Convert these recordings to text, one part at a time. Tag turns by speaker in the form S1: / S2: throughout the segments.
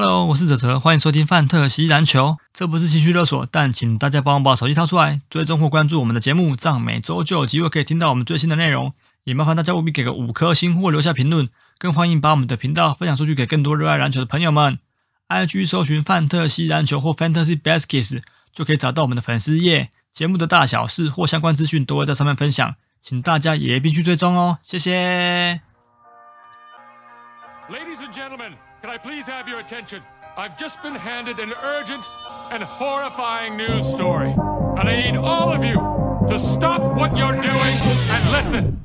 S1: Hello，我是哲哲，欢迎收听范特西篮球。这不是情绪勒索，但请大家帮我把手机掏出来，追踪或关注我们的节目，这样每周就有机会可以听到我们最新的内容。也麻烦大家务必给个五颗星或留下评论，更欢迎把我们的频道分享出去给更多热爱篮球的朋友们。IG 搜寻范特西篮球或 Fantasy Baskets 就可以找到我们的粉丝页，节目的大小事或相关资讯都会在上面分享，请大家也必须追踪哦，谢谢。
S2: Ladies and gentlemen, can I please have your attention? I've just been handed an urgent and horrifying news story, and I need all of you to stop what you're doing and listen.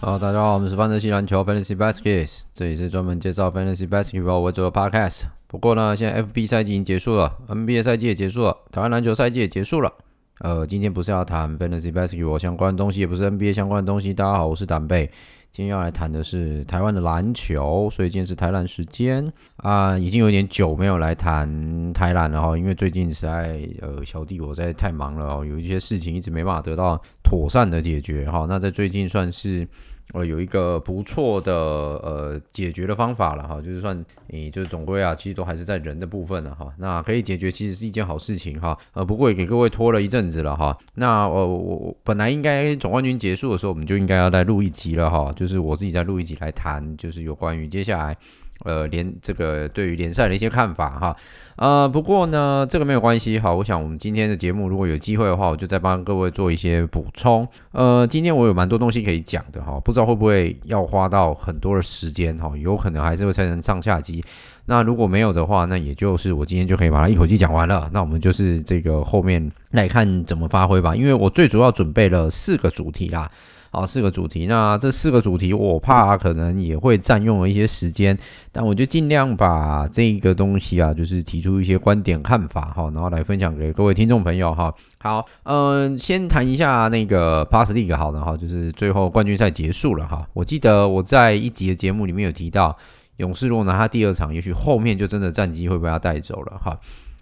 S3: 好，大家好，我们是范特西篮球 Fantasy Baskets，这里是专门介绍 Fantasy Basketball 为主的 Podcast。 不过呢，现在 FB 赛季已经结束了，NBA 赛季也结束了，台湾篮球赛季也结束了。呃，今天不是要谈 Fantasy Basketball 相关的东西，也不是 NBA 相关的东西。大家好，我是胆贝，今天要来谈的是台湾的篮球，所以今天是台篮时间啊、已经有点久没有来谈台篮了哈，因为最近实在呃小弟我实在太忙了哦，有一些事情一直没办法得到妥善的解决哈。那在最近算是。呃，有一个不错的呃解决的方法了哈，就是算你就是总归啊，其实都还是在人的部分了哈。那可以解决，其实是一件好事情哈。呃，不过也给各位拖了一阵子了哈。那呃我我本来应该总冠军结束的时候，我们就应该要再录一集了哈，就是我自己再录一集来谈，就是有关于接下来。呃，联这个对于联赛的一些看法哈，呃，不过呢，这个没有关系哈。我想我们今天的节目如果有机会的话，我就再帮各位做一些补充。呃，今天我有蛮多东西可以讲的哈，不知道会不会要花到很多的时间哈，有可能还是会拆成上下集。那如果没有的话，那也就是我今天就可以把它一口气讲完了。那我们就是这个后面来看怎么发挥吧，因为我最主要准备了四个主题啦。好，四个主题。那这四个主题，我怕可能也会占用了一些时间，但我就尽量把这个东西啊，就是提出一些观点看法哈，然后来分享给各位听众朋友哈。好，嗯，先谈一下那个 Plus League 好了哈，就是最后冠军赛结束了哈。我记得我在一集的节目里面有提到，勇士如果拿他第二场，也许后面就真的战绩会被他带走了哈。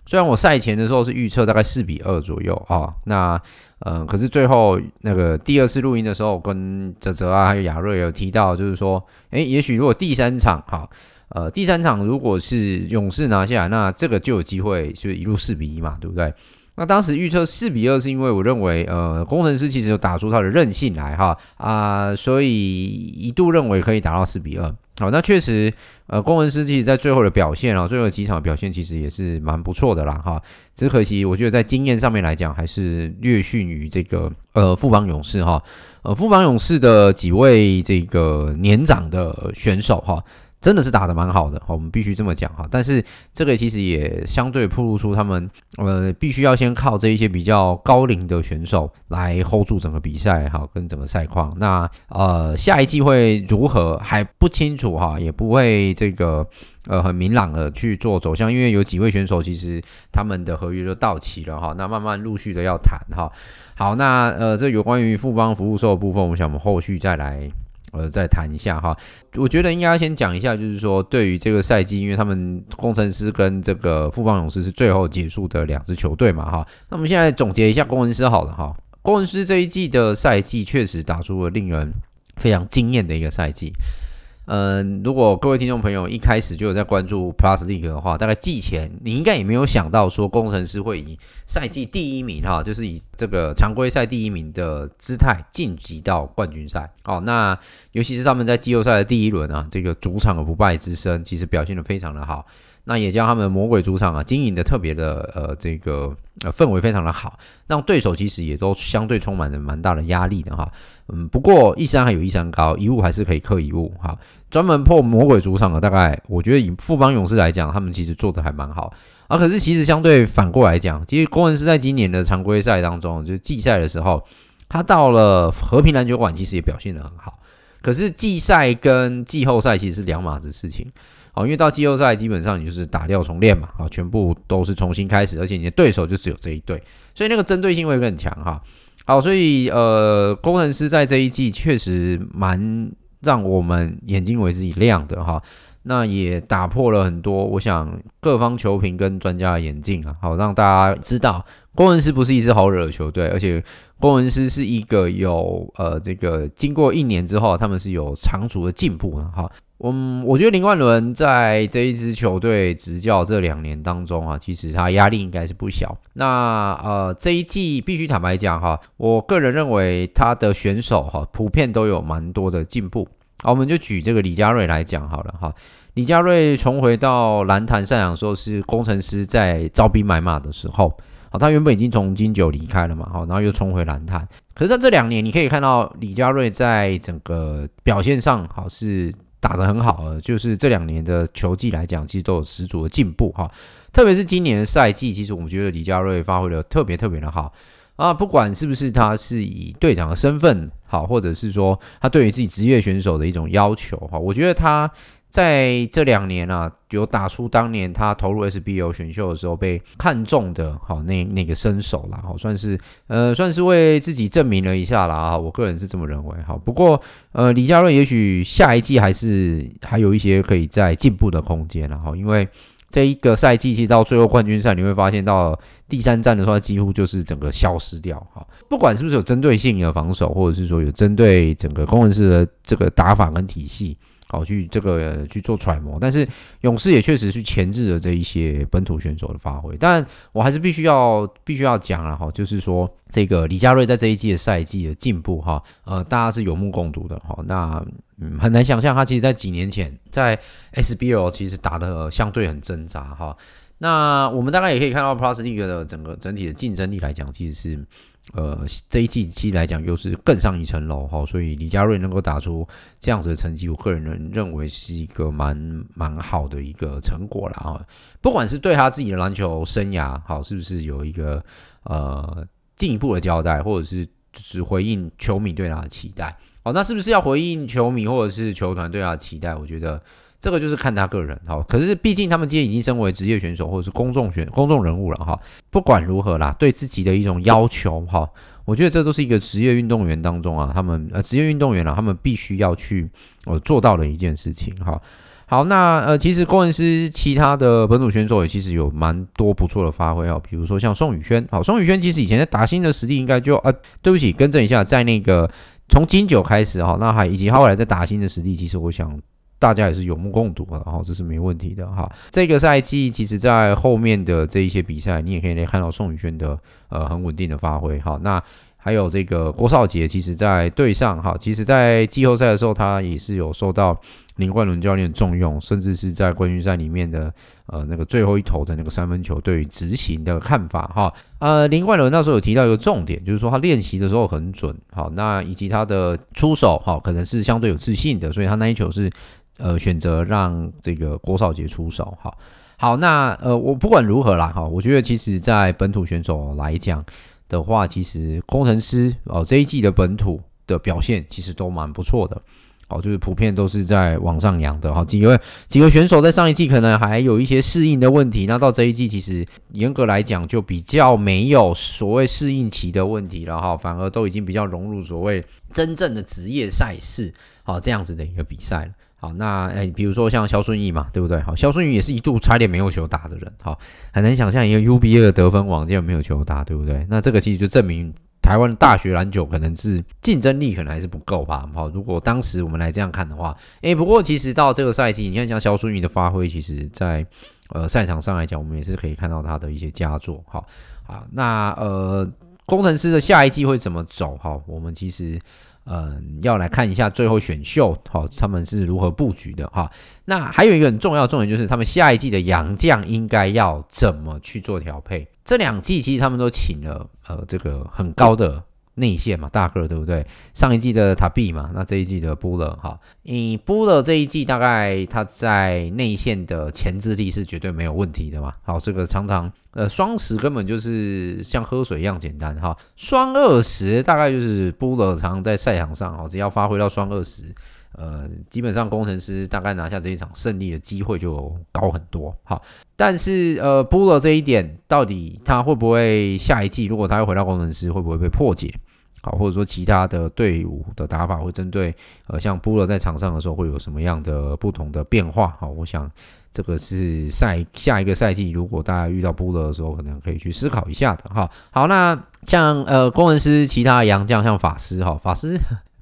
S3: 虽然我赛前的时候是预测大概四比二左右啊，那呃，可是最后那个第二次录音的时候，跟泽泽啊还有亚瑞有提到，就是说，诶，也许如果第三场哈，呃，第三场如果是勇士拿下来，那这个就有机会就一路四比一嘛，对不对？那当时预测四比二是因为我认为，呃，工程师其实有打出他的韧性来哈啊、所以一度认为可以打到四比二。好，那确实，呃，攻城狮其实在最后的表现啊，最后几场的表现其实也是蛮不错的啦哈。只可惜，我觉得在经验上面来讲，还是略逊于这个呃富邦勇士哈。呃，富邦勇士的几位这个年长的选手哈。真的是打得蛮好的，我们必须这么讲哈。但是这个其实也相对暴露出他们，呃，必须要先靠这一些比较高龄的选手来 hold 住整个比赛哈，跟整个赛况。那呃，下一季会如何还不清楚哈，也不会这个呃很明朗的去做走向，因为有几位选手其实他们的合约都到期了哈，那慢慢陆续的要谈哈。好，那呃，这有关于富邦福寿的部分，我想我们后续再来。呃，再谈一下哈，我觉得应该先讲一下，就是说对于这个赛季，因为他们工程师跟这个富邦勇士是最后结束的两支球队嘛哈，那我们现在总结一下工程师好了哈，工程师这一季的赛季确实打出了令人非常惊艳的一个赛季。嗯，如果各位听众朋友一开始就有在关注 Plus League 的话，大概季前你应该也没有想到说工程师会以赛季第一名哈，就是以这个常规赛第一名的姿态晋级到冠军赛。哦，那尤其是他们在季后赛的第一轮啊，这个主场的不败之身其实表现的非常的好。那也将他们魔鬼主场啊经营的特别的呃这个呃氛围非常的好，让对手其实也都相对充满着蛮大的压力的哈。嗯，不过一山还有一山高，一物还是可以克一物哈。专门破魔鬼主场的，大概我觉得以富邦勇士来讲，他们其实做的还蛮好啊。可是其实相对反过来讲，其实攻城狮在今年的常规赛当中，就是季赛的时候，他到了和平篮球馆，其实也表现得很好。可是季赛跟季后赛其实是两码子事情。因为到季后赛基本上你就是打掉重练嘛，啊，全部都是重新开始，而且你的对手就只有这一队，所以那个针对性会更强哈。好，所以呃，工程师在这一季确实蛮让我们眼睛为之一亮的哈。那也打破了很多我想各方球评跟专家的眼镜啊，好让大家知道工程师不是一支好惹的球队，而且工程师是一个有呃这个经过一年之后，他们是有长足的进步的哈。嗯，我觉得林冠伦在这一支球队执教这两年当中啊，其实他压力应该是不小。那呃这一季必须坦白讲哈，我个人认为他的选手哈普遍都有蛮多的进步。好，我们就举这个李佳瑞来讲好了哈。李佳瑞重回到蓝坛赛场的时候，是工程师在招兵买马的时候。好，他原本已经从金九离开了嘛，好，然后又重回蓝坛。可是在这两年，你可以看到李佳瑞在整个表现上，好是打得很好，就是这两年的球技来讲，其实都有十足的进步哈。特别是今年的赛季，其实我们觉得李佳瑞发挥的特别特别的好啊。不管是不是他是以队长的身份好，或者是说他对于自己职业选手的一种要求哈，我觉得他。在这两年啊，有打出当年他投入 SBO 选秀的时候被看中的，好那那个身手啦，好算是呃算是为自己证明了一下啦啊，我个人是这么认为。好，不过呃李家瑞也许下一季还是还有一些可以再进步的空间了哈，因为这一个赛季其实到最后冠军赛你会发现到第三站的时候他几乎就是整个消失掉哈，不管是不是有针对性的防守，或者是说有针对整个工程师的这个打法跟体系。好，去这个去做揣摩，但是勇士也确实是牵制了这一些本土选手的发挥。但我还是必须要必须要讲了哈，就是说这个李佳瑞在这一季的赛季的进步哈，呃，大家是有目共睹的哈。那嗯，很难想象他其实在几年前在 SBL 其实打的相对很挣扎哈。那我们大概也可以看到 Plus League 的整个整体的竞争力来讲，其实是。呃，这一季期来讲又是更上一层楼哈，所以李佳瑞能够打出这样子的成绩，我个人认为是一个蛮蛮好的一个成果了啊。不管是对他自己的篮球生涯好，是不是有一个呃进一步的交代，或者是就是回应球迷对他的期待，哦，那是不是要回应球迷或者是球团对他的期待？我觉得。这个就是看他个人哈，可是毕竟他们今天已经身为职业选手或者是公众选公众人物了哈。不管如何啦，对自己的一种要求哈，我觉得这都是一个职业运动员当中啊，他们呃职业运动员啊，他们必须要去呃做到的一件事情哈。好，那呃其实工程师其他的本土选手也其实有蛮多不错的发挥啊，比如说像宋宇轩，好，宋宇轩其实以前在打新的实力应该就呃对不起，更正一下，在那个从金九开始哈，那还以及后来在打新的实力，其实我想。大家也是有目共睹的，然后这是没问题的哈。这个赛季其实，在后面的这一些比赛，你也可以看到宋宇轩的呃很稳定的发挥哈。那还有这个郭少杰，其实在队上哈，其实在季后赛的时候，他也是有受到林冠伦教练重用，甚至是在冠军赛里面的呃那个最后一投的那个三分球，对于执行的看法哈。呃，林冠伦那时候有提到一个重点，就是说他练习的时候很准，好，那以及他的出手哈，可能是相对有自信的，所以他那一球是。呃，选择让这个郭少杰出手，好，好，那呃，我不管如何啦，哈，我觉得其实，在本土选手来讲的话，其实工程师哦这一季的本土的表现其实都蛮不错的，哦，就是普遍都是在往上扬的，哈，几位几个选手在上一季可能还有一些适应的问题，那到这一季其实严格来讲就比较没有所谓适应期的问题了，哈，反而都已经比较融入所谓真正的职业赛事，好，这样子的一个比赛了。好，那诶、欸，比如说像萧顺义嘛，对不对？好，萧顺义也是一度差点没有球打的人，好，很难想象一个 UBA 的得分王竟然没有球打，对不对？那这个其实就证明台湾的大学篮球可能是竞争力可能还是不够吧。好，如果当时我们来这样看的话，诶、欸，不过其实到这个赛季，你看像萧顺义的发挥，其实在呃赛场上来讲，我们也是可以看到他的一些佳作。好，好，那呃工程师的下一季会怎么走？好，我们其实。嗯，要来看一下最后选秀，好，他们是如何布局的哈。那还有一个很重要重点就是，他们下一季的洋将应该要怎么去做调配？这两季其实他们都请了呃这个很高的。内线嘛，大个对不对？上一季的塔比嘛，那这一季的布勒哈，你布勒这一季大概他在内线的牵制力是绝对没有问题的嘛。好，这个常常呃双十根本就是像喝水一样简单哈，双二十大概就是布勒常常在赛场上哦，只要发挥到双二十，呃，基本上工程师大概拿下这一场胜利的机会就高很多。好，但是呃布勒这一点到底他会不会下一季如果他要回到工程师会不会被破解？好，或者说其他的队伍的打法会针对呃，像布勒在场上的时候会有什么样的不同的变化？好，我想这个是赛下一个赛季，如果大家遇到布勒的时候，可能可以去思考一下的哈。好，那像呃工程师其他洋将，像法师哈，法师。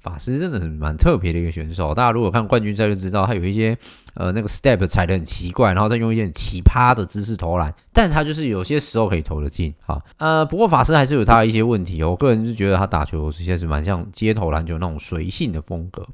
S3: 法师真的是蛮特别的一个选手，大家如果看冠军赛就知道，他有一些呃那个 step 踩得很奇怪，然后再用一些很奇葩的姿势投篮，但他就是有些时候可以投得进哈。呃，不过法师还是有他的一些问题，我个人是觉得他打球其实是蛮像街头篮球那种随性的风格。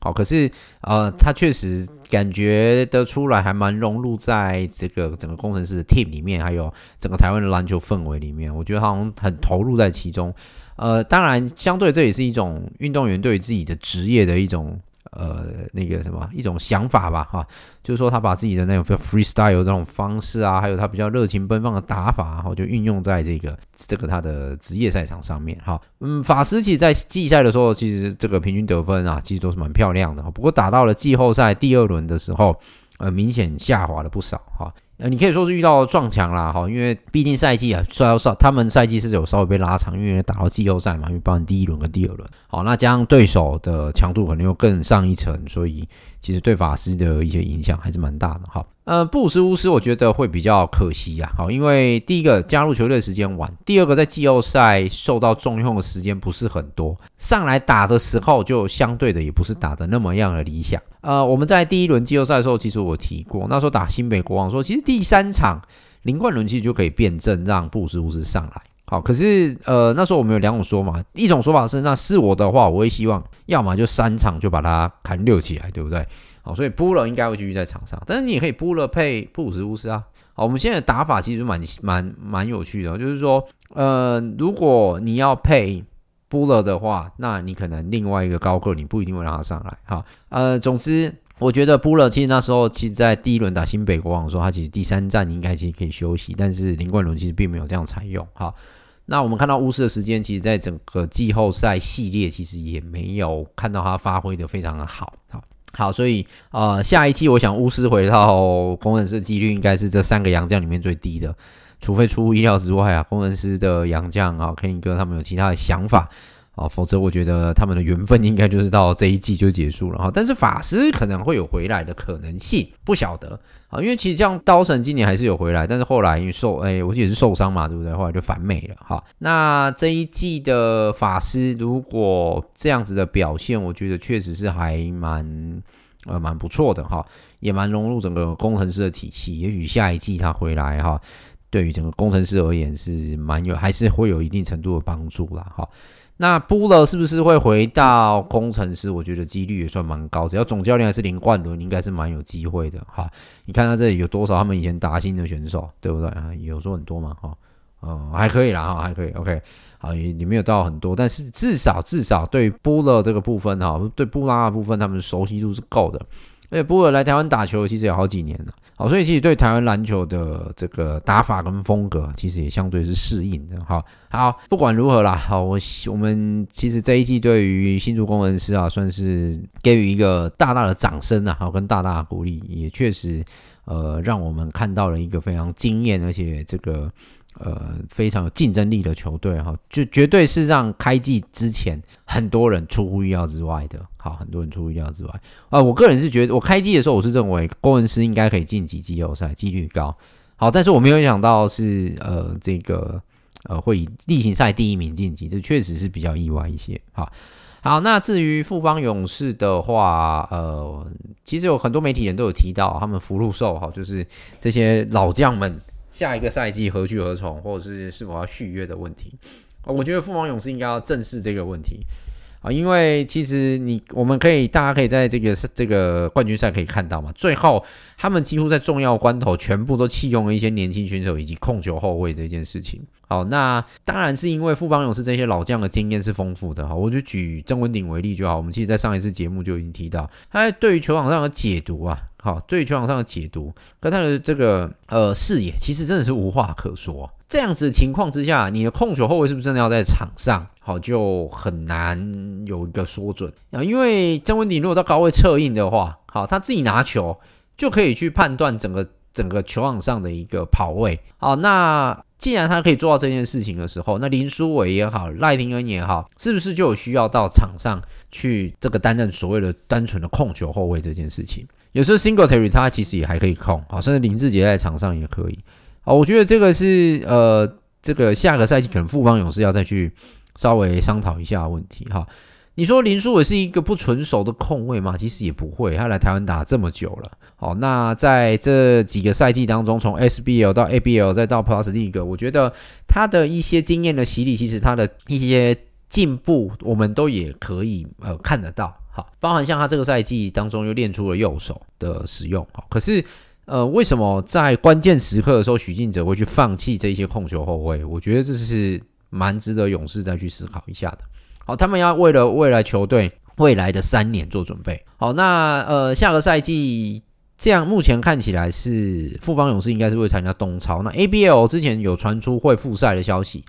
S3: 好，可是呃，他确实感觉得出来，还蛮融入在这个整个工程师的 team 里面，还有整个台湾的篮球氛围里面，我觉得他好像很投入在其中。呃，当然，相对这也是一种运动员对于自己的职业的一种呃那个什么一种想法吧，哈，就是说他把自己的那种 freestyle 这种方式啊，还有他比较热情奔放的打法，哈，就运用在这个这个他的职业赛场上面，哈，嗯，法师其实在季赛的时候，其实这个平均得分啊，其实都是蛮漂亮的，不过打到了季后赛第二轮的时候，呃，明显下滑了不少，哈。呃，你可以说是遇到撞墙啦，哈，因为毕竟赛季啊，稍稍他们赛季是有稍微被拉长，因为打到季后赛嘛，因为包含第一轮跟第二轮，好，那加上对手的强度可能又更上一层，所以其实对法师的一些影响还是蛮大的，哈。呃，布鲁斯乌斯我觉得会比较可惜呀，好，因为第一个加入球队时间晚，第二个在季后赛受到重用的时间不是很多，上来打的时候就相对的也不是打的那么样的理想。呃，我们在第一轮季后赛的时候，其实我提过，那时候打新北国王说，其实第三场林冠伦其实就可以变阵，让布鲁斯乌斯上来。好，可是呃那时候我们有两种说法，一种说法是，那是我的话，我会希望要么就三场就把它砍六起来，对不对？好，所以布勒应该会继续在场上，但是你也可以布勒配布鲁斯乌斯啊。好，我们现在打法其实蛮蛮蛮有趣的，就是说，呃，如果你要配布勒的话，那你可能另外一个高个你不一定会让他上来。哈，呃，总之，我觉得布勒其实那时候其实，在第一轮打新北国王的时候，他其实第三战应该其实可以休息，但是林冠伦其实并没有这样采用。哈，那我们看到乌斯的时间，其实在整个季后赛系列其实也没有看到他发挥的非常的好。好。好，所以呃，下一期我想巫师回到工程师的几率应该是这三个洋将里面最低的，除非出乎意料之外啊，工程师的洋将啊肯宁哥他们有其他的想法。啊，否则我觉得他们的缘分应该就是到这一季就结束了哈。但是法师可能会有回来的可能性，不晓得啊。因为其实这样刀神今年还是有回来，但是后来因为受哎，我记得是受伤嘛，对不对？后来就返美了哈。那这一季的法师如果这样子的表现，我觉得确实是还蛮呃蛮不错的哈，也蛮融入整个工程师的体系。也许下一季他回来哈，对于整个工程师而言是蛮有，还是会有一定程度的帮助啦哈。那布勒是不是会回到工程师？我觉得几率也算蛮高，只要总教练还是林冠伦，应该是蛮有机会的哈。你看他这里有多少他们以前达欣的选手，对不对啊？有说很多嘛哈，哦，还可以啦哈，还可以，OK，好也也没有到很多，但是至少至少对布勒这个部分哈，对布拉的部分他们熟悉度是够的。而且布勒来台湾打球其实有好几年了，好，所以其实对台湾篮球的这个打法跟风格，其实也相对是适应的。好，好，不管如何啦，好，我我们其实这一季对于新竹工程师啊，算是给予一个大大的掌声啊，好，跟大大的鼓励，也确实呃，让我们看到了一个非常惊艳，而且这个。呃，非常有竞争力的球队哈，就绝对是让开季之前很多人出乎意料之外的。好，很多人出乎意料之外啊、呃。我个人是觉得，我开季的时候我是认为工程师应该可以晋级季后赛，几率高。好，但是我没有想到是呃这个呃会以例行赛第一名晋级，这确实是比较意外一些。好，好，那至于富邦勇士的话，呃，其实有很多媒体人都有提到他们福禄寿哈，就是这些老将们。下一个赛季何去何从，或者是是否要续约的问题，我觉得富邦勇士应该要正视这个问题啊，因为其实你我们可以大家可以在这个这个冠军赛可以看到嘛，最后他们几乎在重要关头全部都弃用了一些年轻选手以及控球后卫这件事情。好，那当然是因为富邦勇士这些老将的经验是丰富的哈，我就举曾文鼎为例就好，我们其实在上一次节目就已经提到，他对于球场上的解读啊。好，对于球场上的解读跟他的这个呃视野，其实真的是无话可说。这样子情况之下，你的控球后卫是不是真的要在场上？好，就很难有一个说准啊。因为曾文鼎如果到高位策应的话，好，他自己拿球就可以去判断整个整个球场上的一个跑位。好，那既然他可以做到这件事情的时候，那林书伟也好，赖廷恩也好，是不是就有需要到场上去这个担任所谓的单纯的控球后卫这件事情？有时候，single Terry 他其实也还可以控，好，甚至林志杰在场上也可以。好，我觉得这个是呃，这个下个赛季可能富邦勇士要再去稍微商讨一下问题哈。你说林书伟是一个不成熟的控卫吗？其实也不会，他来台湾打这么久了。好，那在这几个赛季当中，从 SBL 到 ABL 再到 Plus League，我觉得他的一些经验的洗礼，其实他的一些进步，我们都也可以呃看得到。好，包含像他这个赛季当中又练出了右手的使用。好，可是。呃，为什么在关键时刻的时候，许晋哲会去放弃这些控球后卫？我觉得这是蛮值得勇士再去思考一下的。好，他们要为了未来球队未来的三年做准备。好，那呃，下个赛季这样目前看起来是复方勇士应该是会参加东超。那 ABL 之前有传出会复赛的消息，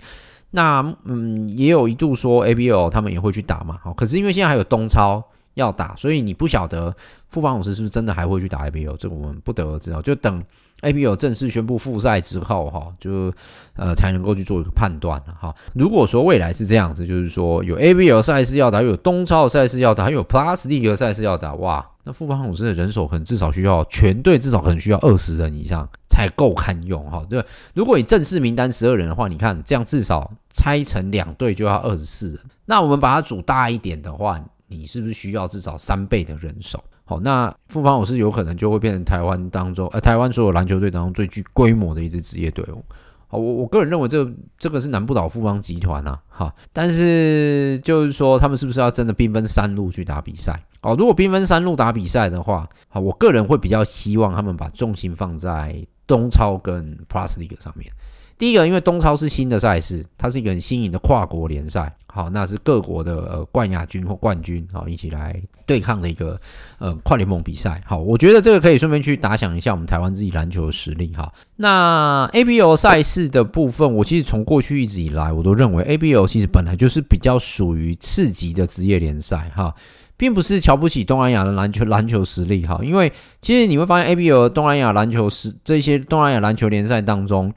S3: 那嗯，也有一度说 ABL 他们也会去打嘛。好，可是因为现在还有东超。要打，所以你不晓得富邦勇士是不是真的还会去打 ABL，这个我们不得而知啊。就等 ABL 正式宣布复赛之后，哈，就呃才能够去做一个判断了哈。如果说未来是这样子，就是说有 ABL 赛事要打，有东超赛事要打，还有 Plus League 赛事要打，哇，那富邦勇士的人手可能至少需要全队至少可能需要二十人以上才够堪用哈。对，如果你正式名单十二人的话，你看这样至少拆成两队就要二十四人。那我们把它组大一点的话。你是不是需要至少三倍的人手？好，那富邦我是有可能就会变成台湾当中，呃，台湾所有篮球队当中最具规模的一支职业队伍。好，我我个人认为这这个是难不倒富邦集团啊，哈。但是就是说，他们是不是要真的兵分三路去打比赛？哦，如果兵分三路打比赛的话，好，我个人会比较希望他们把重心放在东超跟 Plus League 上面。第一个，因为东超是新的赛事，它是一个很新颖的跨国联赛，好，那是各国的冠亚军或冠军好一起来对抗的一个呃跨联盟比赛，好，我觉得这个可以顺便去打响一下我们台湾自己篮球的实力哈。那 ABL 赛事的部分，我其实从过去一直以来我都认为 ABL 其实本来就是比较属于次级的职业联赛哈，并不是瞧不起东南亚的篮球篮球实力哈，因为其实你会发现 A B O 东南亚篮球是这些东南亚篮球联赛当中。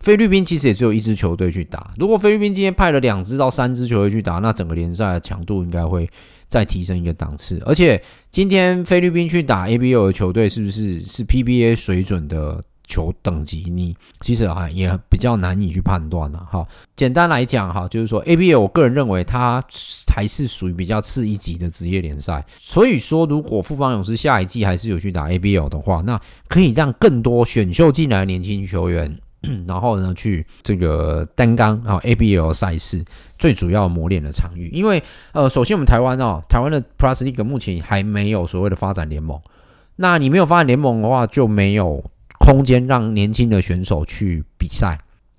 S3: 菲律宾其实也只有一支球队去打。如果菲律宾今天派了两支到三支球队去打，那整个联赛的强度应该会再提升一个档次。而且今天菲律宾去打 A B O 的球队，是不是是 PBA 水准的球等级？你其实啊也比较难以去判断了。哈，简单来讲哈，就是说 A B O，我个人认为它还是属于比较次一级的职业联赛。所以说，如果富邦勇士下一季还是有去打 A B O 的话，那可以让更多选秀进来的年轻球员。然后呢，去这个担纲啊 ABL 赛事最主要磨练的场域，因为呃，首先我们台湾哦，台湾的 Plus League 目前还没有所谓的发展联盟，那你没有发展联盟的话，就没有空间让年轻的选手去比赛。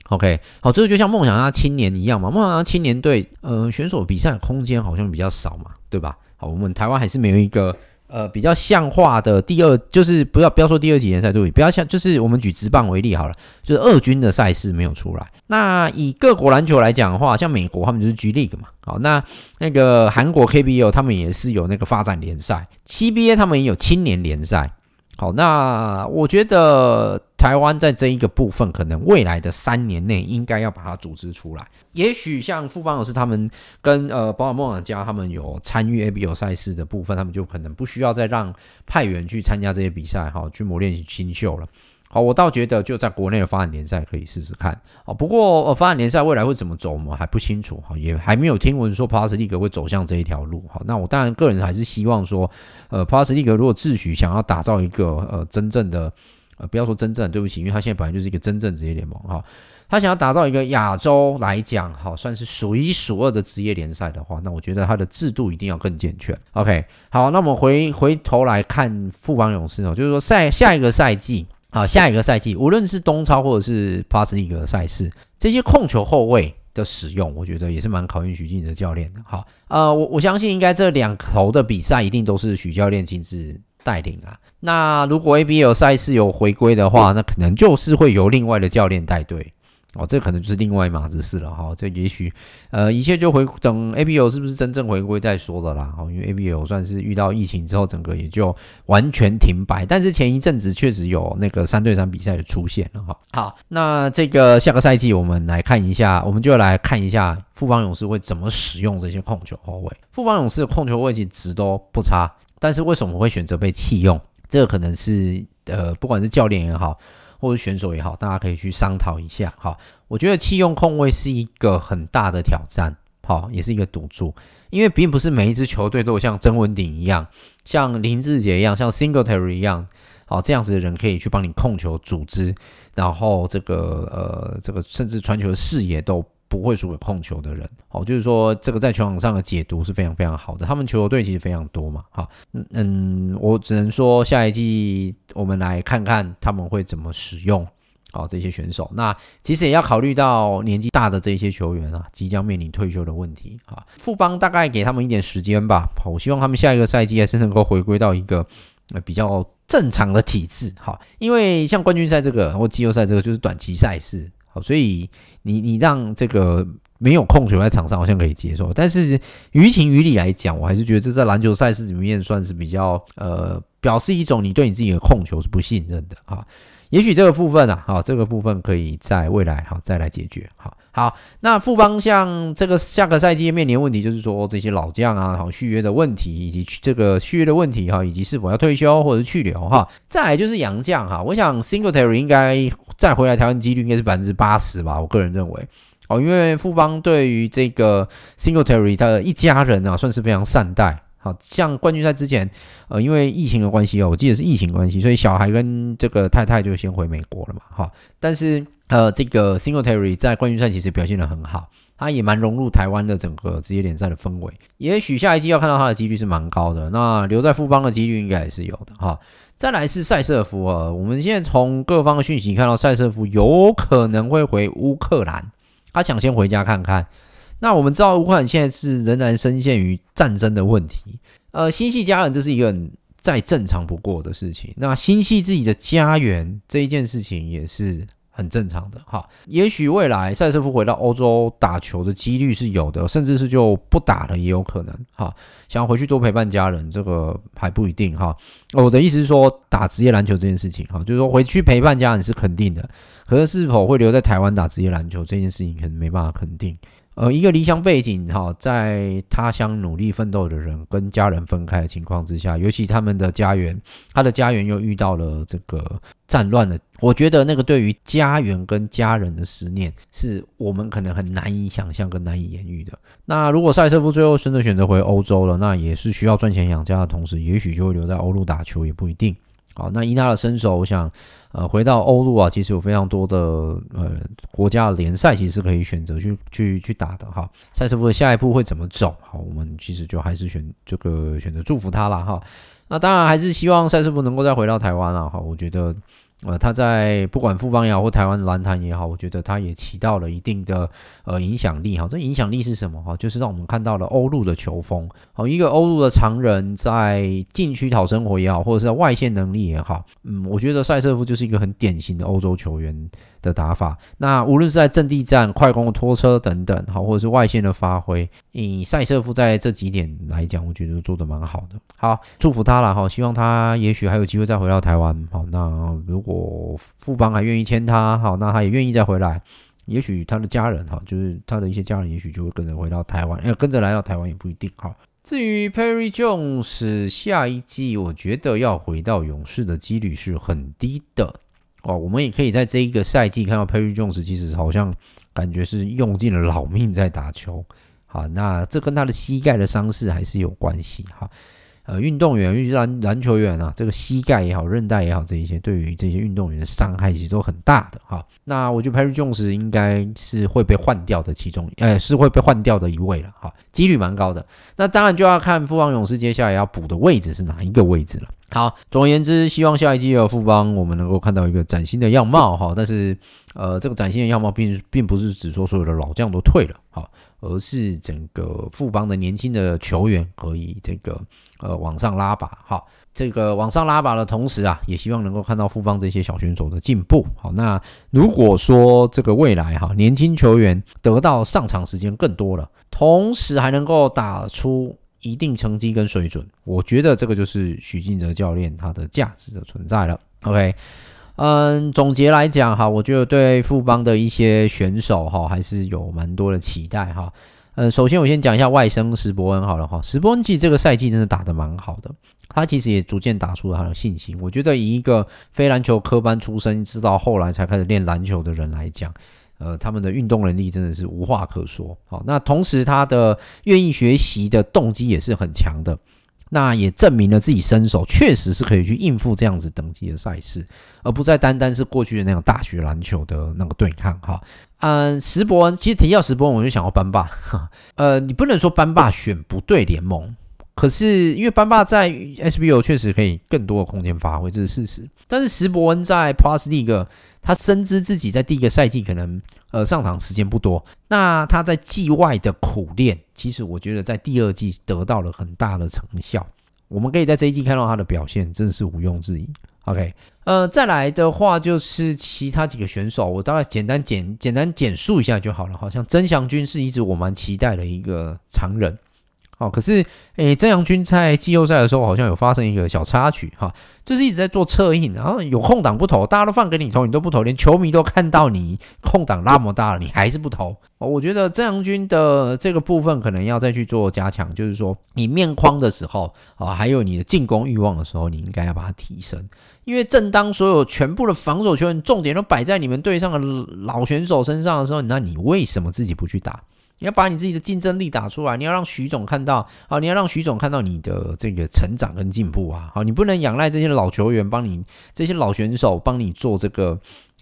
S3: OK，好，这个就像梦想家青年一样嘛，梦想家青年队呃选手比赛的空间好像比较少嘛，对吧？好，我们台湾还是没有一个。呃，比较像话的第二就是不要不要说第二级联赛对，不要像就是我们举职棒为例好了，就是二军的赛事没有出来。那以各国篮球来讲的话，像美国他们就是 G League 嘛，好，那那个韩国 KBO 他们也是有那个发展联赛，CBA 他们也有青年联赛。好，那我觉得台湾在这一个部分，可能未来的三年内应该要把它组织出来。也许像富邦老师他们跟呃宝尔梦想家他们有参与 ABO 赛事的部分，他们就可能不需要再让派员去参加这些比赛，哈，去磨练新秀了。好，我倒觉得就在国内的发展联赛可以试试看。啊，不过呃，发展联赛未来会怎么走，我们还不清楚。哈，也还没有听闻说 Plus League 会走向这一条路。哈，那我当然个人还是希望说，呃，Plus League 如果自诩想要打造一个呃真正的呃，不要说真正，对不起，因为他现在本来就是一个真正职业联盟哈。他想要打造一个亚洲来讲，好算是数一数二的职业联赛的话，那我觉得他的制度一定要更健全。OK，好，那我们回回头来看富邦勇士哦，就是说赛下一个赛季。好，下一个赛季，无论是东超或者是 Plus League 的赛事，这些控球后卫的使用，我觉得也是蛮考验许晋哲教练的。好，呃，我我相信应该这两头的比赛一定都是许教练亲自带领啊。那如果 ABL 赛事有回归的话，那可能就是会由另外的教练带队。哦，这可能就是另外一码子事了哈。这也许，呃，一切就回等 A B O 是不是真正回归再说的啦。哈，因为 A B O 算是遇到疫情之后，整个也就完全停摆。但是前一阵子确实有那个三对三比赛的出现了哈。好，那这个下个赛季我们来看一下，我们就来看一下富邦勇士会怎么使用这些控球后卫。富邦勇士的控球位置值都不差，但是为什么会选择被弃用？这个可能是呃，不管是教练也好，或者选手也好，大家可以去商讨一下。哈，我觉得弃用控卫是一个很大的挑战，好，也是一个赌注，因为并不是每一支球队都有像曾文鼎一样，像林志杰一样，像 Singletary 一样，好，这样子的人可以去帮你控球、组织，然后这个呃，这个甚至传球的视野都。不会输给控球的人，好，就是说这个在球场上的解读是非常非常好的。他们球队其实非常多嘛，好，嗯，我只能说下一季我们来看看他们会怎么使用好这些选手。那其实也要考虑到年纪大的这些球员啊，即将面临退休的问题啊。富邦大概给他们一点时间吧，好，我希望他们下一个赛季还是能够回归到一个呃比较正常的体制，好，因为像冠军赛这个或季后赛这个就是短期赛事。所以你你让这个没有控球在场上好像可以接受，但是于情于理来讲，我还是觉得这在篮球赛事里面算是比较呃表示一种你对你自己的控球是不信任的啊。也许这个部分啊，好，这个部分可以在未来好再来解决。好，好，那富邦像这个下个赛季面临问题，就是说这些老将啊，好续约的问题，以及这个续约的问题哈，以及是否要退休或者是去留哈。再来就是洋将哈，我想 Singletary 应该再回来台湾几率应该是百分之八十吧，我个人认为。哦，因为富邦对于这个 Singletary 他的一家人啊，算是非常善待。好像冠军赛之前，呃，因为疫情的关系哦，我记得是疫情关系，所以小孩跟这个太太就先回美国了嘛，哈。但是呃，这个 Singletary 在冠军赛其实表现得很好，他也蛮融入台湾的整个职业联赛的氛围。也许下一季要看到他的几率是蛮高的，那留在富邦的几率应该也是有的，哈。再来是赛瑟夫啊，我们现在从各方的讯息看到赛瑟夫有可能会回乌克兰，他想先回家看看。那我们知道乌克兰现在是仍然深陷于战争的问题，呃，心系家人这是一个再正常不过的事情。那心系自己的家园这一件事情也是很正常的哈。也许未来赛瑟夫回到欧洲打球的几率是有的，甚至是就不打了也有可能哈。想要回去多陪伴家人，这个还不一定哈。我的意思是说，打职业篮球这件事情哈，就是说回去陪伴家人是肯定的，可是是否会留在台湾打职业篮球这件事情，可能没办法肯定。呃，一个离乡背景哈，在他乡努力奋斗的人，跟家人分开的情况之下，尤其他们的家园，他的家园又遇到了这个战乱的，我觉得那个对于家园跟家人的思念，是我们可能很难以想象跟难以言喻的。那如果赛瑟夫最后真的选择回欧洲了，那也是需要赚钱养家的同时，也许就会留在欧陆打球，也不一定。好，那以他的身手，我想，呃，回到欧陆啊，其实有非常多的呃国家联赛，其实可以选择去去去打的哈。赛斯福的下一步会怎么走？好，我们其实就还是选这个选择祝福他了哈。那当然还是希望赛斯福能够再回到台湾啊。哈，我觉得。呃，他在不管富邦也好，或台湾篮坛也好，我觉得他也起到了一定的呃影响力哈。这影响力是什么哈？就是让我们看到了欧陆的球风。好，一个欧陆的常人在禁区讨生活也好，或者是在外线能力也好，嗯，我觉得塞瑟夫就是一个很典型的欧洲球员的打法，那无论是在阵地战、快攻拖车等等，好，或者是外线的发挥，以赛瑟夫在这几点来讲，我觉得做得蛮好的。好，祝福他了哈，希望他也许还有机会再回到台湾。好，那如果富邦还愿意签他，好，那他也愿意再回来，也许他的家人哈，就是他的一些家人，也许就会跟着回到台湾，呃，跟着来到台湾也不一定。好，至于 Perry Jones 下一季，我觉得要回到勇士的几率是很低的。哦，我们也可以在这一个赛季看到 Perry Jones 其实好像感觉是用尽了老命在打球。好，那这跟他的膝盖的伤势还是有关系哈。呃，运动员，尤其篮篮球员啊，这个膝盖也好，韧带也好，这一些对于这些运动员的伤害其实都很大的哈。那我觉得 Perry Jones 应该是会被换掉的其中，呃，是会被换掉的一位了哈，几率蛮高的。那当然就要看富邦勇士接下来要补的位置是哪一个位置了。好，总而言之，希望下一季的富邦我们能够看到一个崭新的样貌哈。但是，呃，这个崭新的样貌并并不是指说所有的老将都退了，好。而是整个富邦的年轻的球员可以这个呃往上拉拔，好，这个往上拉拔的同时啊，也希望能够看到富邦这些小选手的进步。好，那如果说这个未来哈年轻球员得到上场时间更多了，同时还能够打出一定成绩跟水准，我觉得这个就是许晋哲教练他的价值的存在了。OK。嗯，总结来讲哈，我觉得对富邦的一些选手哈，还是有蛮多的期待哈。呃，首先我先讲一下外甥石伯恩好了哈，石伯恩其实这个赛季真的打得蛮好的，他其实也逐渐打出了他的信心。我觉得以一个非篮球科班出身，直到后来才开始练篮球的人来讲，呃，他们的运动能力真的是无话可说。好，那同时他的愿意学习的动机也是很强的。那也证明了自己身手确实是可以去应付这样子等级的赛事，而不再单单是过去的那种大学篮球的那个对抗哈。嗯，石博恩其实提到石博恩，我就想到班霸。呃，你不能说班霸选不对联盟，可是因为班霸在 SBO 确实可以更多的空间发挥，这是事实。但是石伯恩在 Plus League。他深知自己在第一个赛季可能呃上场时间不多，那他在季外的苦练，其实我觉得在第二季得到了很大的成效。我们可以在这一季看到他的表现，真的是毋庸置疑。OK，呃，再来的话就是其他几个选手，我大概简单简简单简述一下就好了。好像曾祥军是一直我蛮期待的一个常人。好，可是，诶，曾祥钧在季后赛的时候好像有发生一个小插曲，哈，就是一直在做策应，然后有空档不投，大家都放给你投，你都不投，连球迷都看到你空档那么大了，你还是不投。我觉得曾祥钧的这个部分可能要再去做加强，就是说你面框的时候，啊，还有你的进攻欲望的时候，你应该要把它提升，因为正当所有全部的防守球员重点都摆在你们队上的老选手身上的时候，那你为什么自己不去打？你要把你自己的竞争力打出来，你要让徐总看到，好，你要让徐总看到你的这个成长跟进步啊，好，你不能仰赖这些老球员帮你，这些老选手帮你做这个，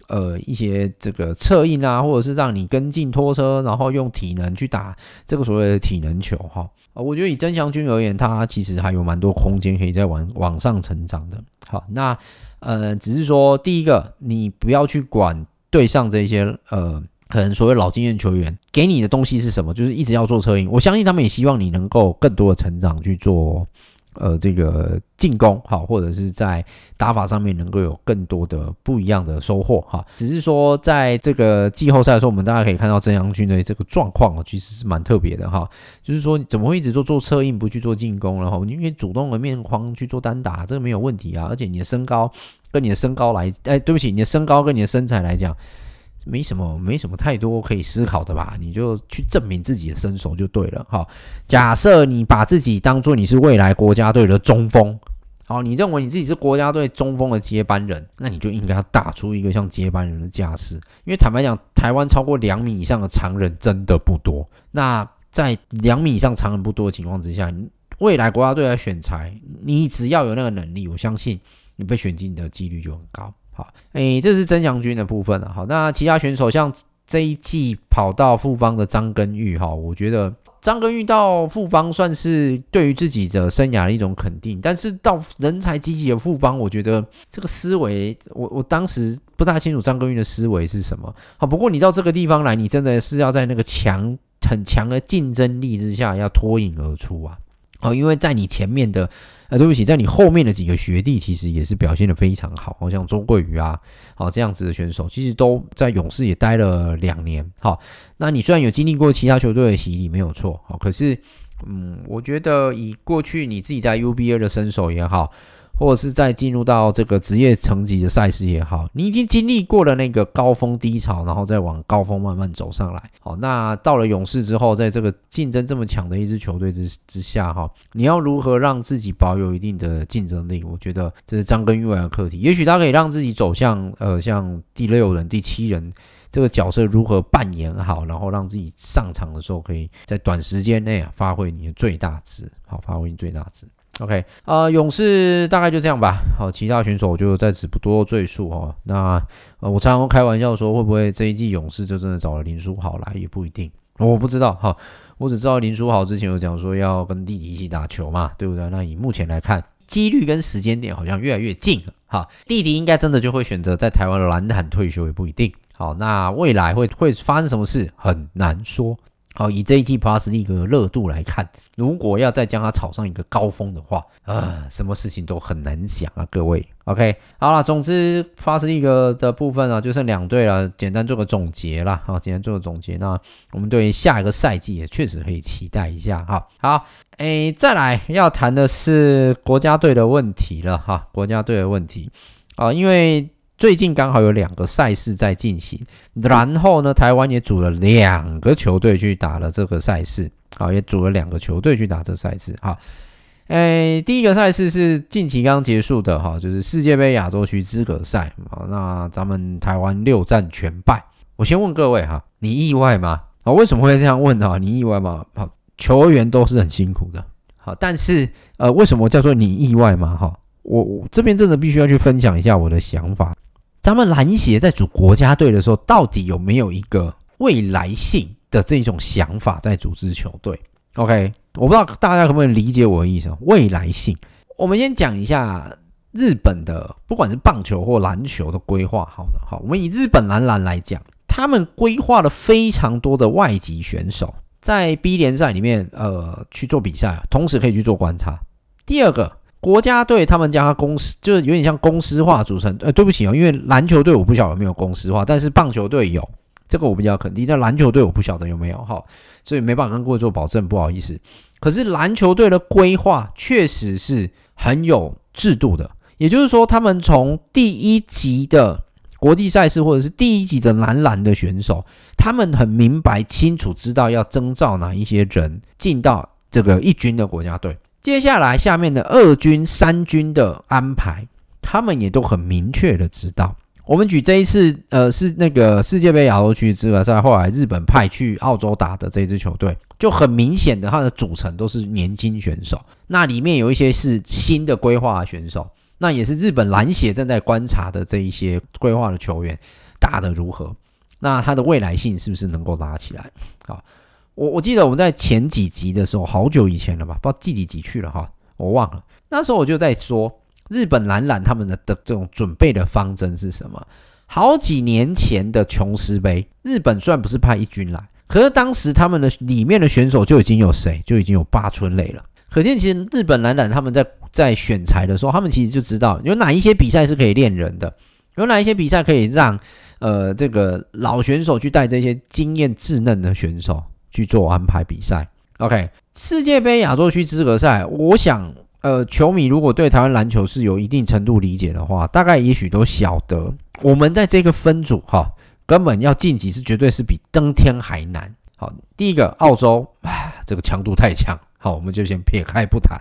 S3: 呃，一些这个策应啊，或者是让你跟进拖车，然后用体能去打这个所谓的体能球，哈，我觉得以曾祥军而言，他其实还有蛮多空间可以在往往上成长的，好，那呃，只是说第一个，你不要去管对上这些呃。可能所谓老经验球员给你的东西是什么？就是一直要做策应。我相信他们也希望你能够更多的成长去做，呃，这个进攻好，或者是在打法上面能够有更多的不一样的收获哈。只是说在这个季后赛的时候，我们大家可以看到曾阳军的这个状况其实是蛮特别的哈。就是说怎么会一直做做策应，不去做进攻？然后你因为主动的面框去做单打，这个没有问题啊。而且你的身高跟你的身高来，哎，对不起，你的身高跟你的身材来讲。没什么，没什么太多可以思考的吧？你就去证明自己的身手就对了。好，假设你把自己当做你是未来国家队的中锋，好，你认为你自己是国家队中锋的接班人，那你就应该要打出一个像接班人的架势。因为坦白讲，台湾超过两米以上的长人真的不多。那在两米以上长人不多的情况之下，未来国家队来选材，你只要有那个能力，我相信你被选进的几率就很高。好，诶，这是曾祥军的部分了。好，那其他选手像这一季跑到富邦的张根玉，哈，我觉得张根玉到富邦算是对于自己的生涯的一种肯定。但是到人才济济的富邦，我觉得这个思维，我我当时不大清楚张根玉的思维是什么。好，不过你到这个地方来，你真的是要在那个强很强的竞争力之下，要脱颖而出啊。哦，因为在你前面的。呃，对不起，在你后面的几个学弟其实也是表现的非常好，好像周桂宇啊，好这样子的选手，其实都在勇士也待了两年。好，那你虽然有经历过其他球队的洗礼，没有错，好，可是，嗯，我觉得以过去你自己在 UBA 的身手也好。或者是在进入到这个职业层级的赛事也好，你已经经历过了那个高峰低潮，然后再往高峰慢慢走上来。好，那到了勇士之后，在这个竞争这么强的一支球队之之下，哈，你要如何让自己保有一定的竞争力？我觉得这是张根玉的课题。也许他可以让自己走向呃，像第六人、第七人这个角色如何扮演好，然后让自己上场的时候可以在短时间内啊发挥你的最大值，好，发挥你最大值。OK，呃，勇士大概就这样吧。好，其他选手我就在此不多赘述哦。那呃，我常常开玩笑说，会不会这一季勇士就真的找了林书豪来，也不一定，我不知道哈。我只知道林书豪之前有讲说要跟弟弟一起打球嘛，对不对？那以目前来看，几率跟时间点好像越来越近了哈。弟弟应该真的就会选择在台湾的篮坛退休，也不一定。好，那未来会会发生什么事，很难说。好，以这一季 Plus League 的热度来看，如果要再将它炒上一个高峰的话，啊，什么事情都很难讲啊，各位。OK，好了，总之 Plus League 的部分啊，就剩两队了，简单做个总结啦。好，简单做个总结。那我们对下一个赛季也确实可以期待一下。哈，好，诶，再来要谈的是国家队的问题了哈，国家队的问题啊，因为。最近刚好有两个赛事在进行，然后呢，台湾也组了两个球队去打了这个赛事，好，也组了两个球队去打这赛事，哈。诶，第一个赛事是近期刚结束的哈，就是世界杯亚洲区资格赛，好，那咱们台湾六战全败。我先问各位哈，你意外吗？啊，为什么会这样问哈？你意外吗？好，球员都是很辛苦的，好，但是呃，为什么叫做你意外吗？哈，我我这边真的必须要去分享一下我的想法。咱们篮协在组国家队的时候，到底有没有一个未来性的这种想法在组织球队？OK。我不知道大家可不可以理解我的意思？未来性，我们先讲一下日本的，不管是棒球或篮球的规划。好的，好，我们以日本男篮来讲，他们规划了非常多的外籍选手在 B 联赛里面，呃，去做比赛，同时可以去做观察。第二个，国家队他们将它公司，就是有点像公司化组成。呃，对不起哦，因为篮球队我不晓得有没有公司化，但是棒球队有。这个我比较肯定，但篮球队我不晓得有没有哈，所以没办法跟各位做保证，不好意思。可是篮球队的规划确实是很有制度的，也就是说，他们从第一级的国际赛事或者是第一级的男篮的选手，他们很明白清楚知道要征召哪一些人进到这个一军的国家队。接下来下面的二军、三军的安排，他们也都很明确的知道。我们举这一次，呃，是那个世界杯亚洲区资格赛，后来日本派去澳洲打的这支球队，就很明显的，它的组成都是年轻选手。那里面有一些是新的规划选手，那也是日本篮协正在观察的这一些规划的球员打得如何，那他的未来性是不是能够拉起来？好，我我记得我们在前几集的时候，好久以前了吧，不知道第几集去了哈，我忘了。那时候我就在说。日本男篮他们的的这种准备的方针是什么？好几年前的琼斯杯，日本虽然不是派一军来，可是当时他们的里面的选手就已经有谁？就已经有八村垒了。可见其实日本男篮他们在在选材的时候，他们其实就知道有哪一些比赛是可以练人的，有哪一些比赛可以让呃这个老选手去带这些经验稚嫩的选手去做安排比赛。OK，世界杯亚洲区资格赛，我想。呃，球迷如果对台湾篮球是有一定程度理解的话，大概也许都晓得，我们在这个分组哈，根本要晋级是绝对是比登天还难。好，第一个澳洲，这个强度太强，好，我们就先撇开不谈。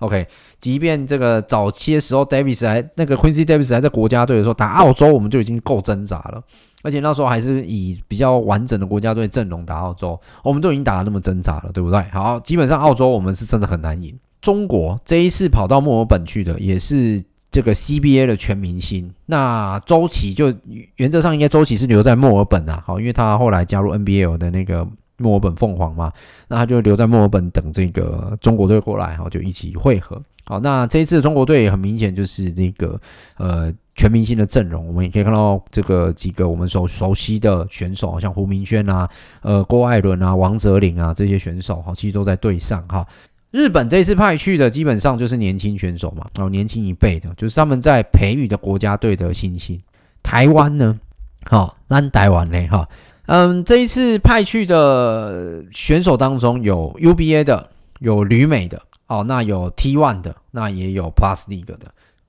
S3: OK，即便这个早期的时候，Davis 还那个 Quincy Davis 还在国家队的时候打澳洲，我们就已经够挣扎了，而且那时候还是以比较完整的国家队阵容打澳洲，我们都已经打得那么挣扎了，对不对？好，基本上澳洲我们是真的很难赢。中国这一次跑到墨尔本去的，也是这个 CBA 的全明星。那周琦就原则上应该周琦是留在墨尔本啊，好，因为他后来加入 NBL 的那个墨尔本凤凰嘛，那他就留在墨尔本等这个中国队过来，好，就一起会合。好，那这一次的中国队很明显就是这个呃全明星的阵容，我们也可以看到这个几个我们熟熟悉的选手，像胡明轩啊、呃郭艾伦啊、王哲林啊这些选手，哈，其实都在队上哈。日本这次派去的基本上就是年轻选手嘛，哦，年轻一辈的，就是他们在培育的国家队的新星。台湾呢，好，那台湾呢，哈，嗯，这一次派去的选手当中有 UBA 的，有旅美的，哦，那有 T1 的，那也有 Plus League 的。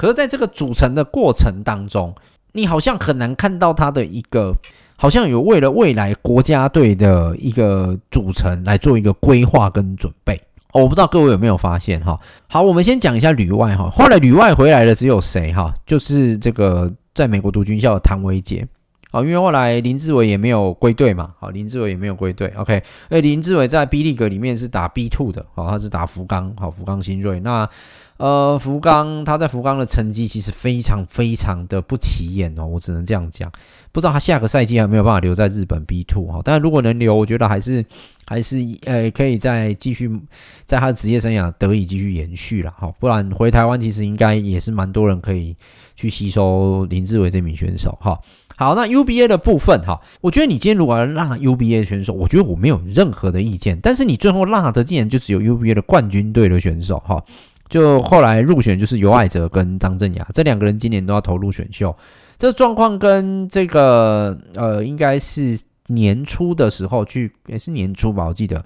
S3: 可是在这个组成的过程当中，你好像很难看到他的一个，好像有为了未来国家队的一个组成来做一个规划跟准备。我不知道各位有没有发现哈？好，我们先讲一下旅外哈。后来旅外回来的只有谁哈？就是这个在美国读军校的谭维杰。好，因为后来林志伟也没有归队嘛。好，林志伟也没有归队。OK，哎，林志伟在 B League 里面是打 B Two 的。好，他是打福冈。好，福冈新锐。那呃，福冈他在福冈的成绩其实非常非常的不起眼哦。我只能这样讲。不知道他下个赛季还没有办法留在日本 B Two 哈。但如果能留，我觉得还是。还是呃，可以再继续在他的职业生涯得以继续延续了哈，不然回台湾其实应该也是蛮多人可以去吸收林志伟这名选手哈。好，那 UBA 的部分哈，我觉得你今天如果要让 UBA 选手，我觉得我没有任何的意见，但是你最后让的竟然就只有 UBA 的冠军队的选手哈，就后来入选就是尤爱哲跟张镇衙这两个人今年都要投入选秀，这状况跟这个呃应该是。年初的时候去，也是年初吧，我记得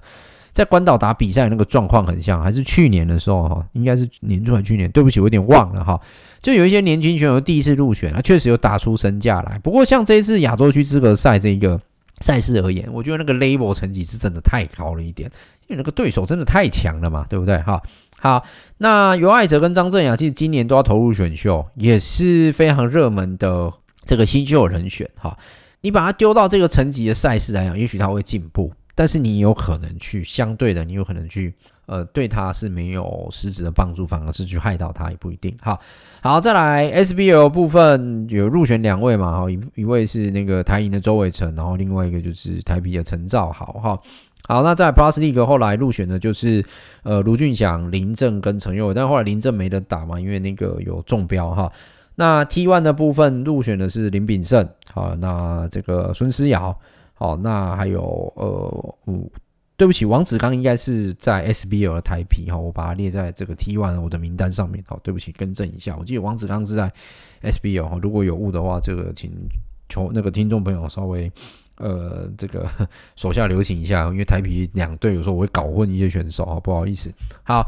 S3: 在关岛打比赛那个状况很像，还是去年的时候哈，应该是年初还是去年，对不起，我有点忘了哈。就有一些年轻选手第一次入选，他确实有打出身价来。不过像这一次亚洲区资格赛这个赛事而言，我觉得那个 Label 成绩是真的太高了一点，因为那个对手真的太强了嘛，对不对？哈，好，那尤艾哲跟张镇雅其实今年都要投入选秀，也是非常热门的这个新秀人选哈。你把他丢到这个层级的赛事来讲，也许他会进步。但是你有可能去相对的，你有可能去呃对他是没有实质的帮助，反而是去害到他也不一定。好，好，再来 SBL 部分有入选两位嘛，哈，一一位是那个台银的周伟成，然后另外一个就是台啤的陈兆豪，哈，好，那在 Plus League 后来入选的就是呃卢俊祥、林正跟陈佑，但后来林正没得打嘛，因为那个有中标哈。那 T One 的部分入选的是林炳胜，好，那这个孙思尧。好，那还有呃，嗯，对不起，王子刚应该是在 SBL 的台啤哈，我把它列在这个 T One 我的名单上面。好，对不起，更正一下，我记得王子刚是在 SBL 哈，如果有误的话，这个请求那个听众朋友稍微呃这个 手下留情一下，因为台皮两队有时候我会搞混一些选手啊，不好意思。好，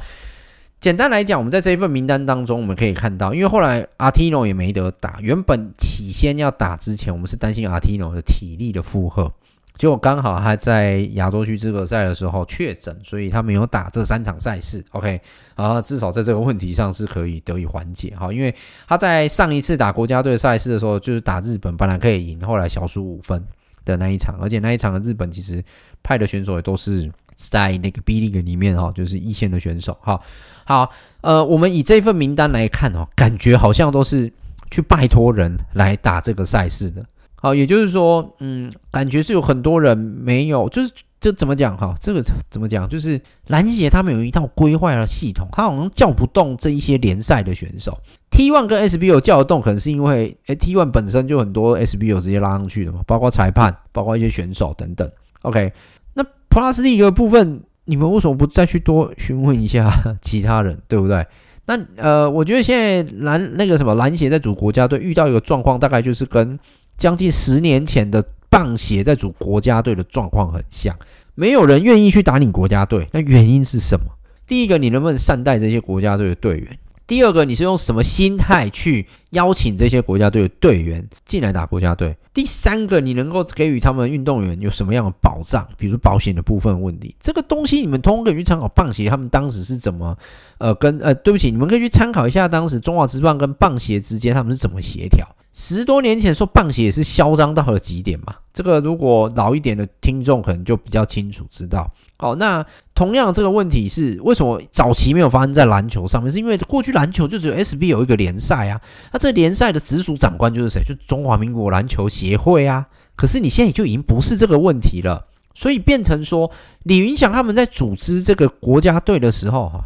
S3: 简单来讲，我们在这一份名单当中，我们可以看到，因为后来阿提诺也没得打，原本起先要打之前，我们是担心阿提诺的体力的负荷。结果刚好他在亚洲区资格赛的时候确诊，所以他没有打这三场赛事。OK，啊，至少在这个问题上是可以得以缓解哈。因为他在上一次打国家队赛事的时候，就是打日本，本来可以赢，后来小输五分的那一场，而且那一场的日本其实派的选手也都是在那个 B League 里面哈，就是一线的选手。好，好，呃，我们以这份名单来看哦，感觉好像都是去拜托人来打这个赛事的。好，也就是说，嗯，感觉是有很多人没有，就是这怎么讲哈？这个怎么讲？就是篮协他们有一套规划的系统，他好像叫不动这一些联赛的选手。T one 跟 SBO 叫得动，可能是因为诶，T one 本身就很多 SBO 直接拉上去的嘛，包括裁判，包括一些选手等等。OK，那 Plus League 的部分，你们为什么不再去多询问一下 其他人，对不对？那呃，我觉得现在篮那个什么篮协在组国家队遇到一个状况，大概就是跟将近十年前的棒协在组国家队的状况很像，没有人愿意去打你国家队。那原因是什么？第一个，你能不能善待这些国家队的队员？第二个，你是用什么心态去邀请这些国家队的队员进来打国家队？第三个，你能够给予他们运动员有什么样的保障？比如保险的部分问题，这个东西你们通通可以去参考棒协他们当时是怎么呃跟呃，对不起，你们可以去参考一下当时中华职棒跟棒协之间他们是怎么协调。十多年前说棒协也是嚣张到了极点嘛，这个如果老一点的听众可能就比较清楚知道。好，那同样这个问题是为什么早期没有发生在篮球上面？是因为过去篮球就只有 SB 有一个联赛啊，这联赛的直属长官就是谁？就中华民国篮球协会啊。可是你现在就已经不是这个问题了，所以变成说李云祥他们在组织这个国家队的时候哈。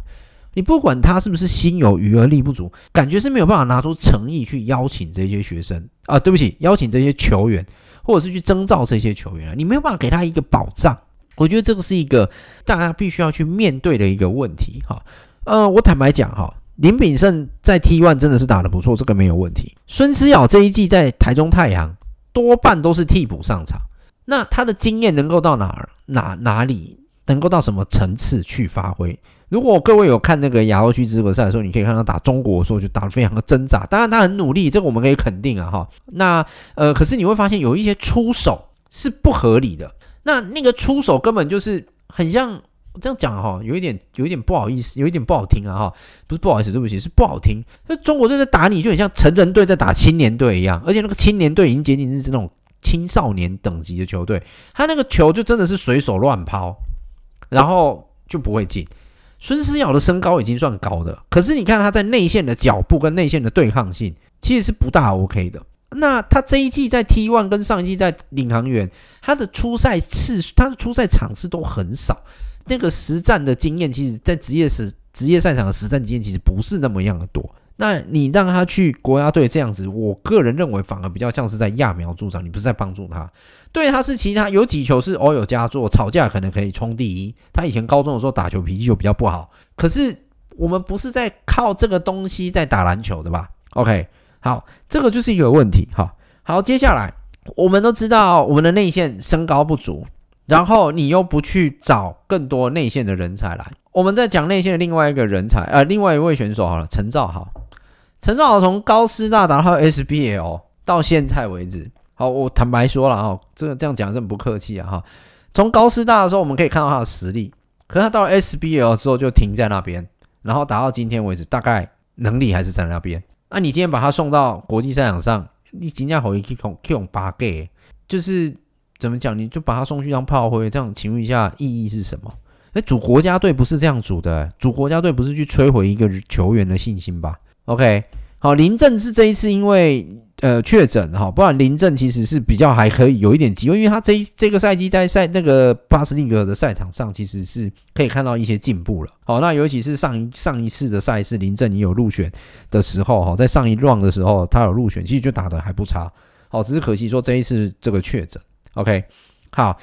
S3: 你不管他是不是心有余而力不足，感觉是没有办法拿出诚意去邀请这些学生啊，对不起，邀请这些球员，或者是去征召这些球员，你没有办法给他一个保障。我觉得这个是一个大家必须要去面对的一个问题哈。呃，我坦白讲哈，林炳胜在 T1 真的是打得不错，这个没有问题。孙思尧这一季在台中太阳多半都是替补上场，那他的经验能够到哪儿哪哪里，能够到什么层次去发挥？如果各位有看那个亚洲区资格赛的时候，你可以看到打中国的时候就打得非常的挣扎。当然他很努力，这个我们可以肯定啊哈。那呃，可是你会发现有一些出手是不合理的。那那个出手根本就是很像我这样讲哈，有一点有一点不好意思，有一点不好听啊哈。不是不好意思，对不起，是不好听。那中国队在打你就很像成人队在打青年队一样，而且那个青年队已经仅仅是这种青少年等级的球队，他那个球就真的是随手乱抛，然后就不会进。孙思尧的身高已经算高的，可是你看他在内线的脚步跟内线的对抗性其实是不大 OK 的。那他这一季在 T one 跟上一季在领航员，他的出赛次数、他的出赛场次都很少，那个实战的经验，其实在职业时职业赛场的实战经验其实不是那么样的多。那你让他去国家队这样子，我个人认为反而比较像是在揠苗助长，你不是在帮助他。对，他是其他有几球是偶有佳作，吵架可能可以冲第一。他以前高中的时候打球脾气就比较不好，可是我们不是在靠这个东西在打篮球的吧？OK，好，这个就是一个问题。哈，好，接下来我们都知道我们的内线身高不足，然后你又不去找更多内线的人才来。我们在讲内线的另外一个人才，呃，另外一位选手好了，陈兆豪。陈兆豪从高师大打到 SBL 到现在为止，好，我坦白说了哈，这个这样讲是很不客气啊哈。从高师大的时候，我们可以看到他的实力，可是他到了 SBL 之后就停在那边，然后打到今天为止，大概能力还是在那边。那你今天把他送到国际赛场上，你今天好一去用去用八 G，就是怎么讲？你就把他送去当炮灰，这样请问一下意义是什么？哎，主国家队不是这样组的，主国家队不是去摧毁一个球员的信心吧？OK，好，林正是这一次因为。呃，确诊哈，不然林正其实是比较还可以有一点机会，因为他这这个赛季在赛那个巴斯利格的赛场上，其实是可以看到一些进步了。好，那尤其是上一上一次的赛事，林正你有入选的时候哈，在上一 round 的时候他有入选，其实就打得还不差。好，只是可惜说这一次这个确诊。OK，好，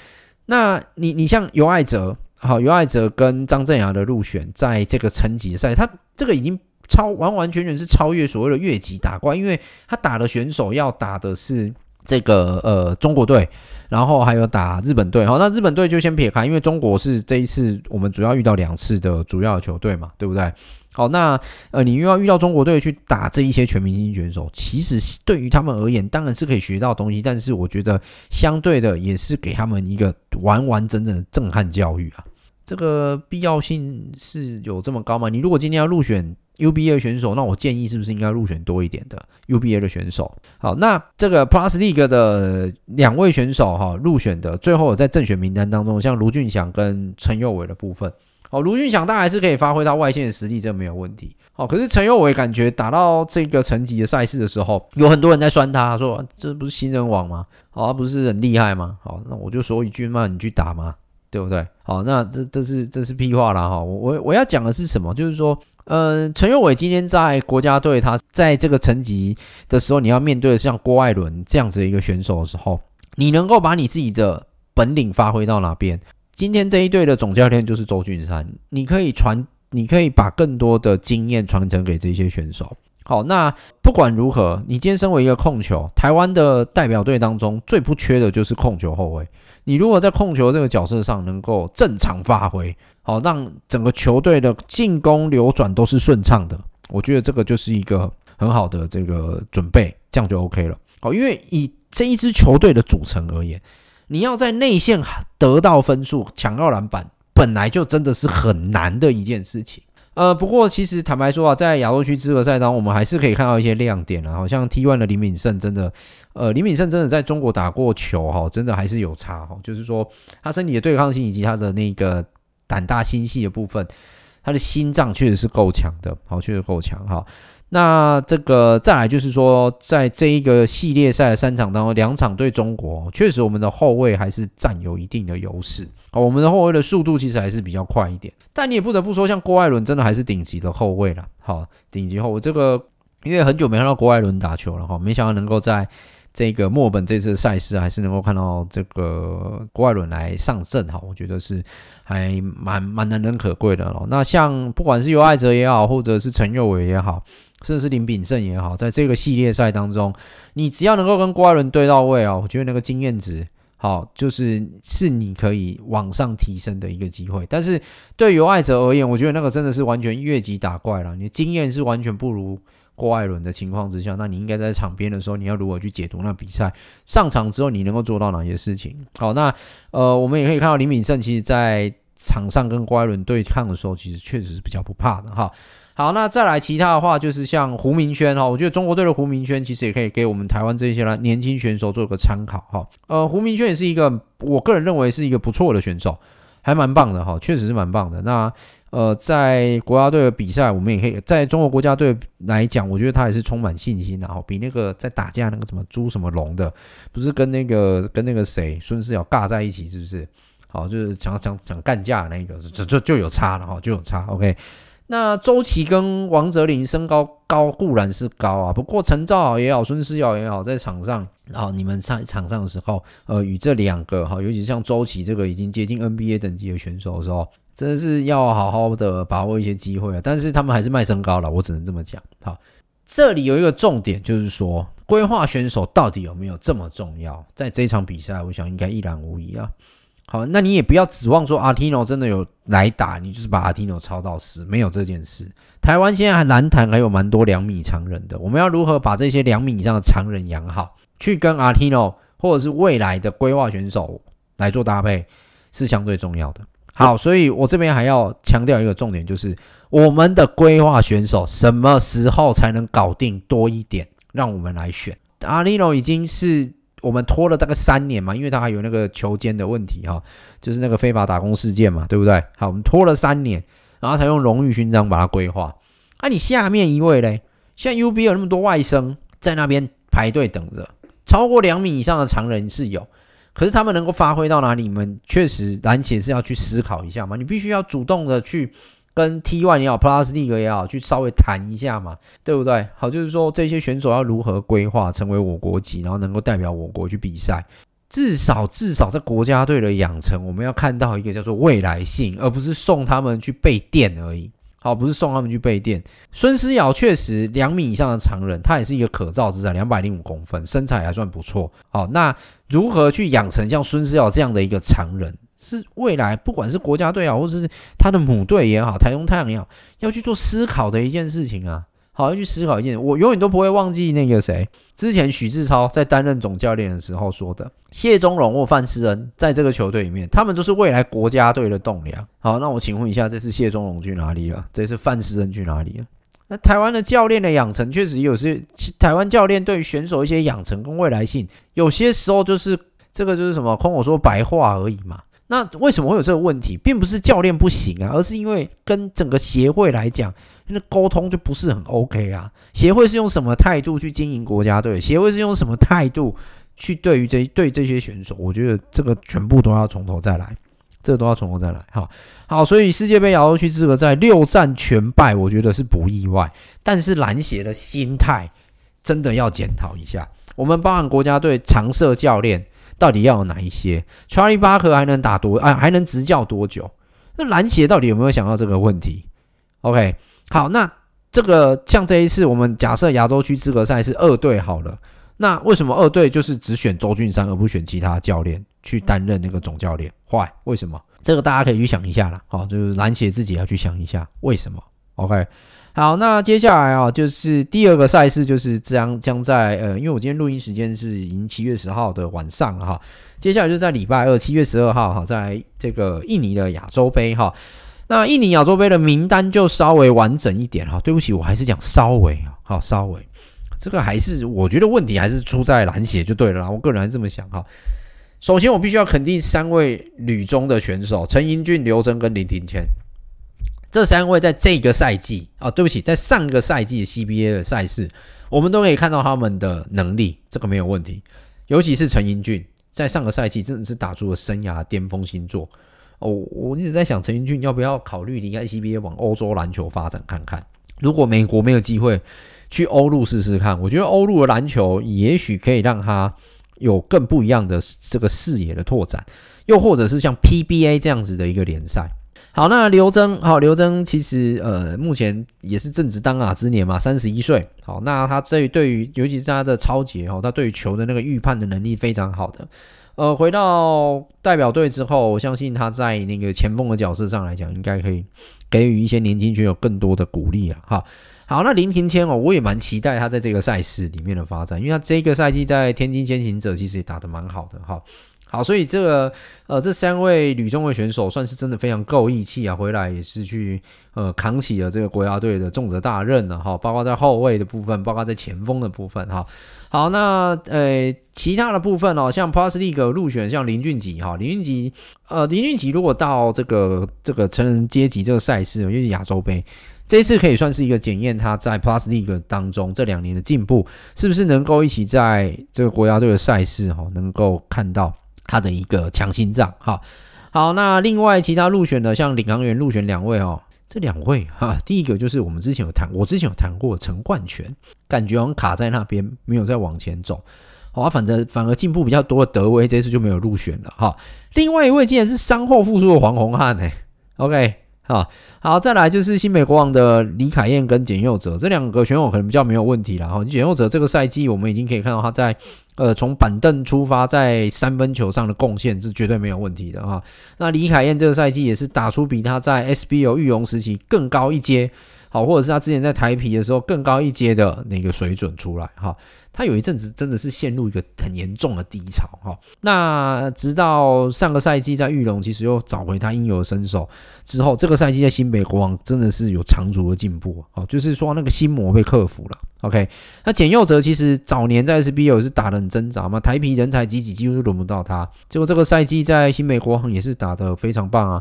S3: 那你你像尤爱哲，好，尤爱哲跟张镇阳的入选，在这个层级赛，他这个已经。超完完全全是超越所谓的越级打怪，因为他打的选手要打的是这个呃中国队，然后还有打日本队。好，那日本队就先撇开，因为中国是这一次我们主要遇到两次的主要球队嘛，对不对？好，那呃你又要遇到中国队去打这一些全明星选手，其实对于他们而言当然是可以学到东西，但是我觉得相对的也是给他们一个完完整整的震撼教育啊。这个必要性是有这么高吗？你如果今天要入选 UBA 选手，那我建议是不是应该入选多一点的 UBA 的选手？好，那这个 Plus League 的两位选手哈入选的，最后在正选名单当中，像卢俊祥跟陈佑伟的部分，好，卢俊翔当然还是可以发挥到外线的实力，这没有问题。好，可是陈佑伟感觉打到这个层级的赛事的时候，有很多人在酸他说，这不是新人王吗？好，他不是很厉害吗？好，那我就说一句嘛，你去打嘛，对不对？好，那这这是这是屁话啦哈，我我我要讲的是什么？就是说。嗯，陈佑伟今天在国家队，他在这个层级的时候，你要面对的像郭艾伦这样子的一个选手的时候，你能够把你自己的本领发挥到哪边？今天这一队的总教练就是周俊山，你可以传，你可以把更多的经验传承给这些选手。好，那不管如何，你今天身为一个控球，台湾的代表队当中最不缺的就是控球后卫。你如果在控球这个角色上能够正常发挥，好，让整个球队的进攻流转都是顺畅的，我觉得这个就是一个很好的这个准备，这样就 OK 了。好，因为以这一支球队的组成而言，你要在内线得到分数、抢到篮板，本来就真的是很难的一件事情。呃，不过其实坦白说啊，在亚洲区资格赛当中，我们还是可以看到一些亮点啊，好像 T1 的林敏胜真的，呃，林敏胜真的在中国打过球哈，真的还是有差哈，就是说他身体的对抗性以及他的那个胆大心细的部分，他的心脏确实是够强的，好，确实够强哈。那这个再来就是说，在这一个系列赛的三场当中，两场对中国，确实我们的后卫还是占有一定的优势。好，我们的后卫的速度其实还是比较快一点。但你也不得不说，像郭艾伦真的还是顶级的后卫了。好，顶级后卫这个，因为很久没看到郭艾伦打球了哈，没想到能够在这个墨尔本这次赛事还是能够看到这个郭艾伦来上阵哈，我觉得是还蛮蛮难能可贵的了。那像不管是尤艾哲也好，或者是陈佑伟也好。甚至是林炳胜也好，在这个系列赛当中，你只要能够跟郭艾伦对到位啊，我觉得那个经验值好，就是是你可以往上提升的一个机会。但是对尤艾哲而言，我觉得那个真的是完全越级打怪了。你经验是完全不如郭艾伦的情况之下，那你应该在场边的时候，你要如何去解读那比赛？上场之后你能够做到哪些事情？好，那呃，我们也可以看到林炳胜其实在场上跟郭艾伦对抗的时候，其实确实是比较不怕的哈。好，那再来其他的话，就是像胡明轩哈，我觉得中国队的胡明轩其实也可以给我们台湾这些年轻选手做个参考哈。呃，胡明轩也是一个，我个人认为是一个不错的选手，还蛮棒的哈，确实是蛮棒的。那呃，在国家队的比赛，我们也可以在中国国家队来讲，我觉得他也是充满信心的哈，比那个在打架那个什么朱什么龙的，不是跟那个跟那个谁孙思尧尬在一起，是不是？好，就是想想想干架那个，就就就有差了哈，就有差。OK。那周琦跟王哲林身高高固然是高啊，不过陈兆豪也好，孙思尧也好，在场上啊，你们在场上的时候，呃，与这两个哈，尤其像周琦这个已经接近 NBA 等级的选手的时候，真的是要好好的把握一些机会啊。但是他们还是卖身高了，我只能这么讲。好，这里有一个重点，就是说规划选手到底有没有这么重要？在这场比赛，我想应该一览无遗啊。好，那你也不要指望说阿提诺真的有来打，你就是把阿提诺超到死，没有这件事。台湾现在还篮坛还有蛮多两米长人的，我们要如何把这些两米以上的长人养好，去跟阿提诺或者是未来的规划选手来做搭配，是相对重要的。好，所以我这边还要强调一个重点，就是我们的规划选手什么时候才能搞定多一点，让我们来选。阿提诺已经是。我们拖了大概三年嘛，因为他还有那个球监的问题哈，就是那个非法打工事件嘛，对不对？好，我们拖了三年，然后才用荣誉勋章把它规划。啊，你下面一位嘞？现在 UB 有那么多外甥在那边排队等着，超过两米以上的长人是有，可是他们能够发挥到哪里？你们确实篮协是要去思考一下嘛，你必须要主动的去。跟 T One 也好，Plus League 也好，去稍微谈一下嘛，对不对？好，就是说这些选手要如何规划成为我国籍，然后能够代表我国去比赛。至少至少在国家队的养成，我们要看到一个叫做未来性，而不是送他们去备电而已。好，不是送他们去备电。孙思尧确实两米以上的长人，他也是一个可造之材，两百零五公分，身材还算不错。好，那如何去养成像孙思尧这样的一个长人？是未来，不管是国家队啊，或者是他的母队也好，台中太阳也好，要去做思考的一件事情啊。好，要去思考一件，我永远都不会忘记那个谁，之前许志超在担任总教练的时候说的，谢宗荣或范思恩在这个球队里面，他们都是未来国家队的栋梁。好，那我请问一下，这次谢宗荣去哪里了？这次范思恩去哪里了？那台湾的教练的养成，确实有些台湾教练对于选手一些养成跟未来性，有些时候就是这个就是什么空口说白话而已嘛。那为什么会有这个问题？并不是教练不行啊，而是因为跟整个协会来讲，那沟通就不是很 OK 啊。协会是用什么态度去经营国家队？协会是用什么态度去对于这对这些选手？我觉得这个全部都要从头再来，这个都要从头再来。好，好，所以世界杯亚洲区资格赛六战全败，我觉得是不意外。但是篮协的心态真的要检讨一下。我们包含国家队常设教练。到底要有哪一些？Charlie Baker 还能打多啊？还能执教多久？那篮协到底有没有想到这个问题？OK，好，那这个像这一次我们假设亚洲区资格赛是二队好了，那为什么二队就是只选周俊山而不选其他教练去担任那个总教练？Why？为什么？这个大家可以去想一下啦。好，就是篮协自己要去想一下为什么？OK。好，那接下来啊，就是第二个赛事，就是将将在呃，因为我今天录音时间是已经七月十号的晚上哈。接下来就在礼拜二七月十二号哈，在这个印尼的亚洲杯哈。那印尼亚洲杯的名单就稍微完整一点哈。对不起，我还是讲稍微啊，好稍微，这个还是我觉得问题还是出在篮协就对了啦。我个人还是这么想哈。首先，我必须要肯定三位女中的选手：陈英俊、刘真跟林庭谦。这三位在这个赛季啊，对不起，在上个赛季的 CBA 的赛事，我们都可以看到他们的能力，这个没有问题。尤其是陈英俊，在上个赛季真的是打出了生涯巅峰新作哦。我一直在想，陈英俊要不要考虑离开 CBA 往欧洲篮球发展看看？如果美国没有机会去欧陆试试看，我觉得欧陆的篮球也许可以让他有更不一样的这个视野的拓展，又或者是像 PBA 这样子的一个联赛。好，那刘铮，好，刘铮其实呃，目前也是正值当打之年嘛，三十一岁。好，那他这对于，尤其是他的抄截哈，他对于球的那个预判的能力非常好的。呃，回到代表队之后，我相信他在那个前锋的角色上来讲，应该可以给予一些年轻选手更多的鼓励啊。哈，好，那林庭谦哦，我也蛮期待他在这个赛事里面的发展，因为他这个赛季在天津先行者其实也打得蛮好的哈。好，所以这个呃，这三位女中的选手算是真的非常够义气啊，回来也是去呃扛起了这个国家队的重责大任了哈，包括在后卫的部分，包括在前锋的部分哈。好，那呃其他的部分哦，像 Plus League 入选像林俊杰哈，林俊杰呃林俊杰如果到这个这个成人阶级这个赛事，因为亚洲杯这一次可以算是一个检验他在 Plus League 当中这两年的进步，是不是能够一起在这个国家队的赛事哈，能够看到。他的一个强心脏，好，好，那另外其他入选的，像领航员入选两位哦，这两位哈，第一个就是我们之前有谈，我之前有谈过陈冠泉，感觉好像卡在那边，没有再往前走，好，反正反而进步比较多的德威，这次就没有入选了哈。另外一位竟然是伤后复出的黄宏汉呢，OK，啊，好，再来就是新美国王的李凯燕跟简佑哲这两个选手可能比较没有问题了哈。简佑哲这个赛季我们已经可以看到他在呃从板凳出发，在三分球上的贡献是绝对没有问题的啊。那李凯燕这个赛季也是打出比他在 SBL 育龙时期更高一阶。好，或者是他之前在台啤的时候更高一阶的那个水准出来哈，他有一阵子真的是陷入一个很严重的低潮哈。那直到上个赛季在玉龙其实又找回他应有的身手之后，这个赛季在新北国王真的是有长足的进步哦，就是说那个心魔被克服了。OK，那简佑哲其实早年在 SBL 是打得很挣扎嘛，台啤人才济济，几乎都轮不到他，结果这个赛季在新北国王也是打得非常棒啊。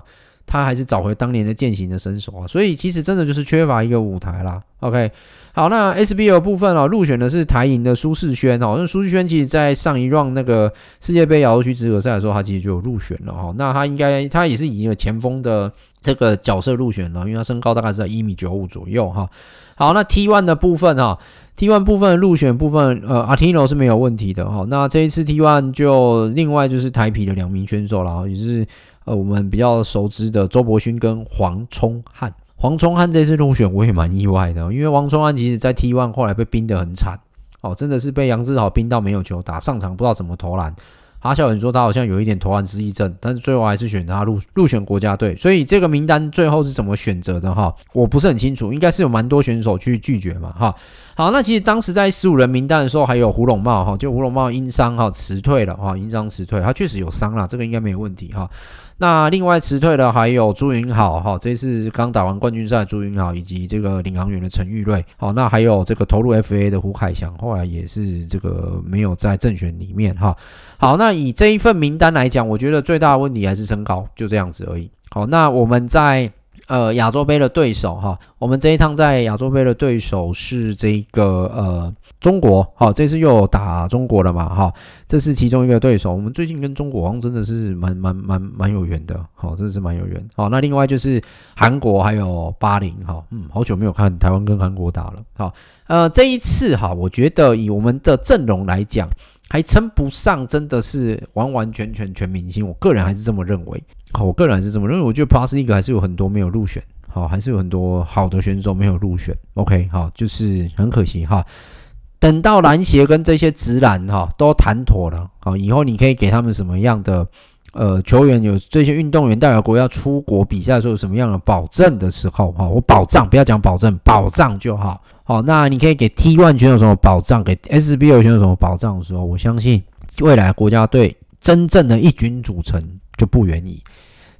S3: 他还是找回当年的健行的身手啊，所以其实真的就是缺乏一个舞台啦。OK，好，那 SBL 部分啊，入选的是台银的苏世轩哦，因为苏世轩其实在上一 round 那个世界杯亚洲区资格赛的时候，他其实就有入选了哈。那他应该他也是以一个前锋的这个角色入选了，因为他身高大概是在一米九五左右哈。好，那 T one 的部分哈，T one 部分入选部分，呃，阿提诺是没有问题的哈。那这一次 T one 就另外就是台啤的两名选手了，也是。呃，我们比较熟知的周伯勋跟黄聪汉，黄聪汉这次入选我也蛮意外的，因为黄聪汉其实在 T1 后来被冰得很惨，哦，真的是被杨志豪冰到没有球打，上场不知道怎么投篮。哈肖远说他好像有一点投篮失忆症，但是最后还是选他入入选国家队，所以这个名单最后是怎么选择的哈？我不是很清楚，应该是有蛮多选手去拒绝嘛哈。好，那其实当时在十五人名单的时候，还有胡珑贸哈，就胡珑贸因伤哈辞退了哈，因伤辞退，他确实有伤了，这个应该没有问题哈。那另外辞退的还有朱云好哈，这次刚打完冠军赛，朱云好以及这个领航员的陈玉瑞，好，那还有这个投入 FA 的胡凯翔，后来也是这个没有在正选里面哈。好，那以这一份名单来讲，我觉得最大的问题还是身高，就这样子而已。好，那我们在。呃，亚洲杯的对手哈，我们这一趟在亚洲杯的对手是这个呃中国，好，这次又打中国了嘛哈，这是其中一个对手。我们最近跟中国好像真的是蛮蛮蛮蛮有缘的，好，真的是蛮有缘。好，那另外就是韩国还有巴林哈，嗯，好久没有看台湾跟韩国打了，好，呃，这一次哈，我觉得以我们的阵容来讲，还称不上真的是完完全全全明星，我个人还是这么认为。好，我个人还是这么认为。我觉得 Plus 一个还是有很多没有入选，好，还是有很多好的选手没有入选。OK，好，就是很可惜哈。等到篮协跟这些直篮哈都谈妥了，好，以后你可以给他们什么样的呃球员有这些运动员代表国要出国比赛的时候有什么样的保证的时候，哈，我保障不要讲保证，保障就好。好，那你可以给 T1 选手什么保障，给 S B O 选手什么保障的时候，我相信未来国家队真正的一军组成就不愿意。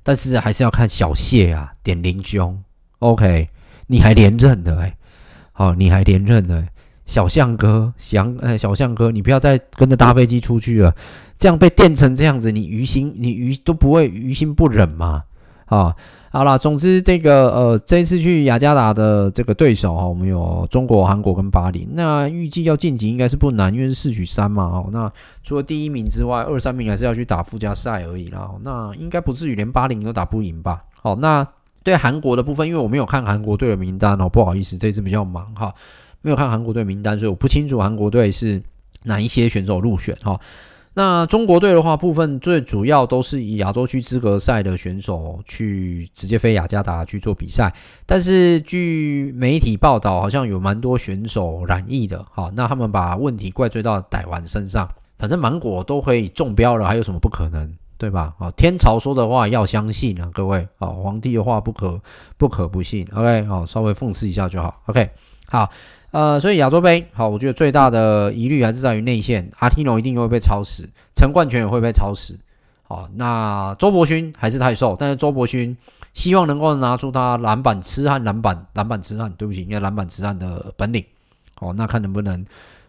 S3: 但是还是要看小谢啊，点林兄，OK，你还连任的哎，好，你还连任的小象哥，翔哎，小象哥，你不要再跟着搭飞机出去了，这样被电成这样子，你于心你于都不会于心不忍吗？啊，好啦，总之这个呃，这次去雅加达的这个对手哈，我们有中国、韩国跟巴林。那预计要晋级应该是不难，因为是四取三嘛。哦，那除了第一名之外，二三名还是要去打附加赛而已啦。那应该不至于连巴林都打不赢吧？好，那对韩国的部分，因为我没有看韩国队的名单哦，不好意思，这次比较忙哈，没有看韩国队名单，所以我不清楚韩国队是哪一些选手入选哈。那中国队的话，部分最主要都是以亚洲区资格赛的选手去直接飞雅加达去做比赛，但是据媒体报道，好像有蛮多选手染疫的，好，那他们把问题怪罪到逮完身上，反正芒果都可以中标了，还有什么不可能，对吧？好，天朝说的话要相信啊，各位，好，皇帝的话不可不可不信，OK，好，稍微讽刺一下就好，OK，好。呃，所以亚洲杯好，我觉得最大的疑虑还是在于内线，阿提诺一定会被超时，陈冠泉也会被超时。好，那周伯勋还是太瘦，但是周伯勋希望能够拿出他篮板痴汉、篮板篮板痴汉，对不起，应该篮板痴汉的本领。好，那看能不能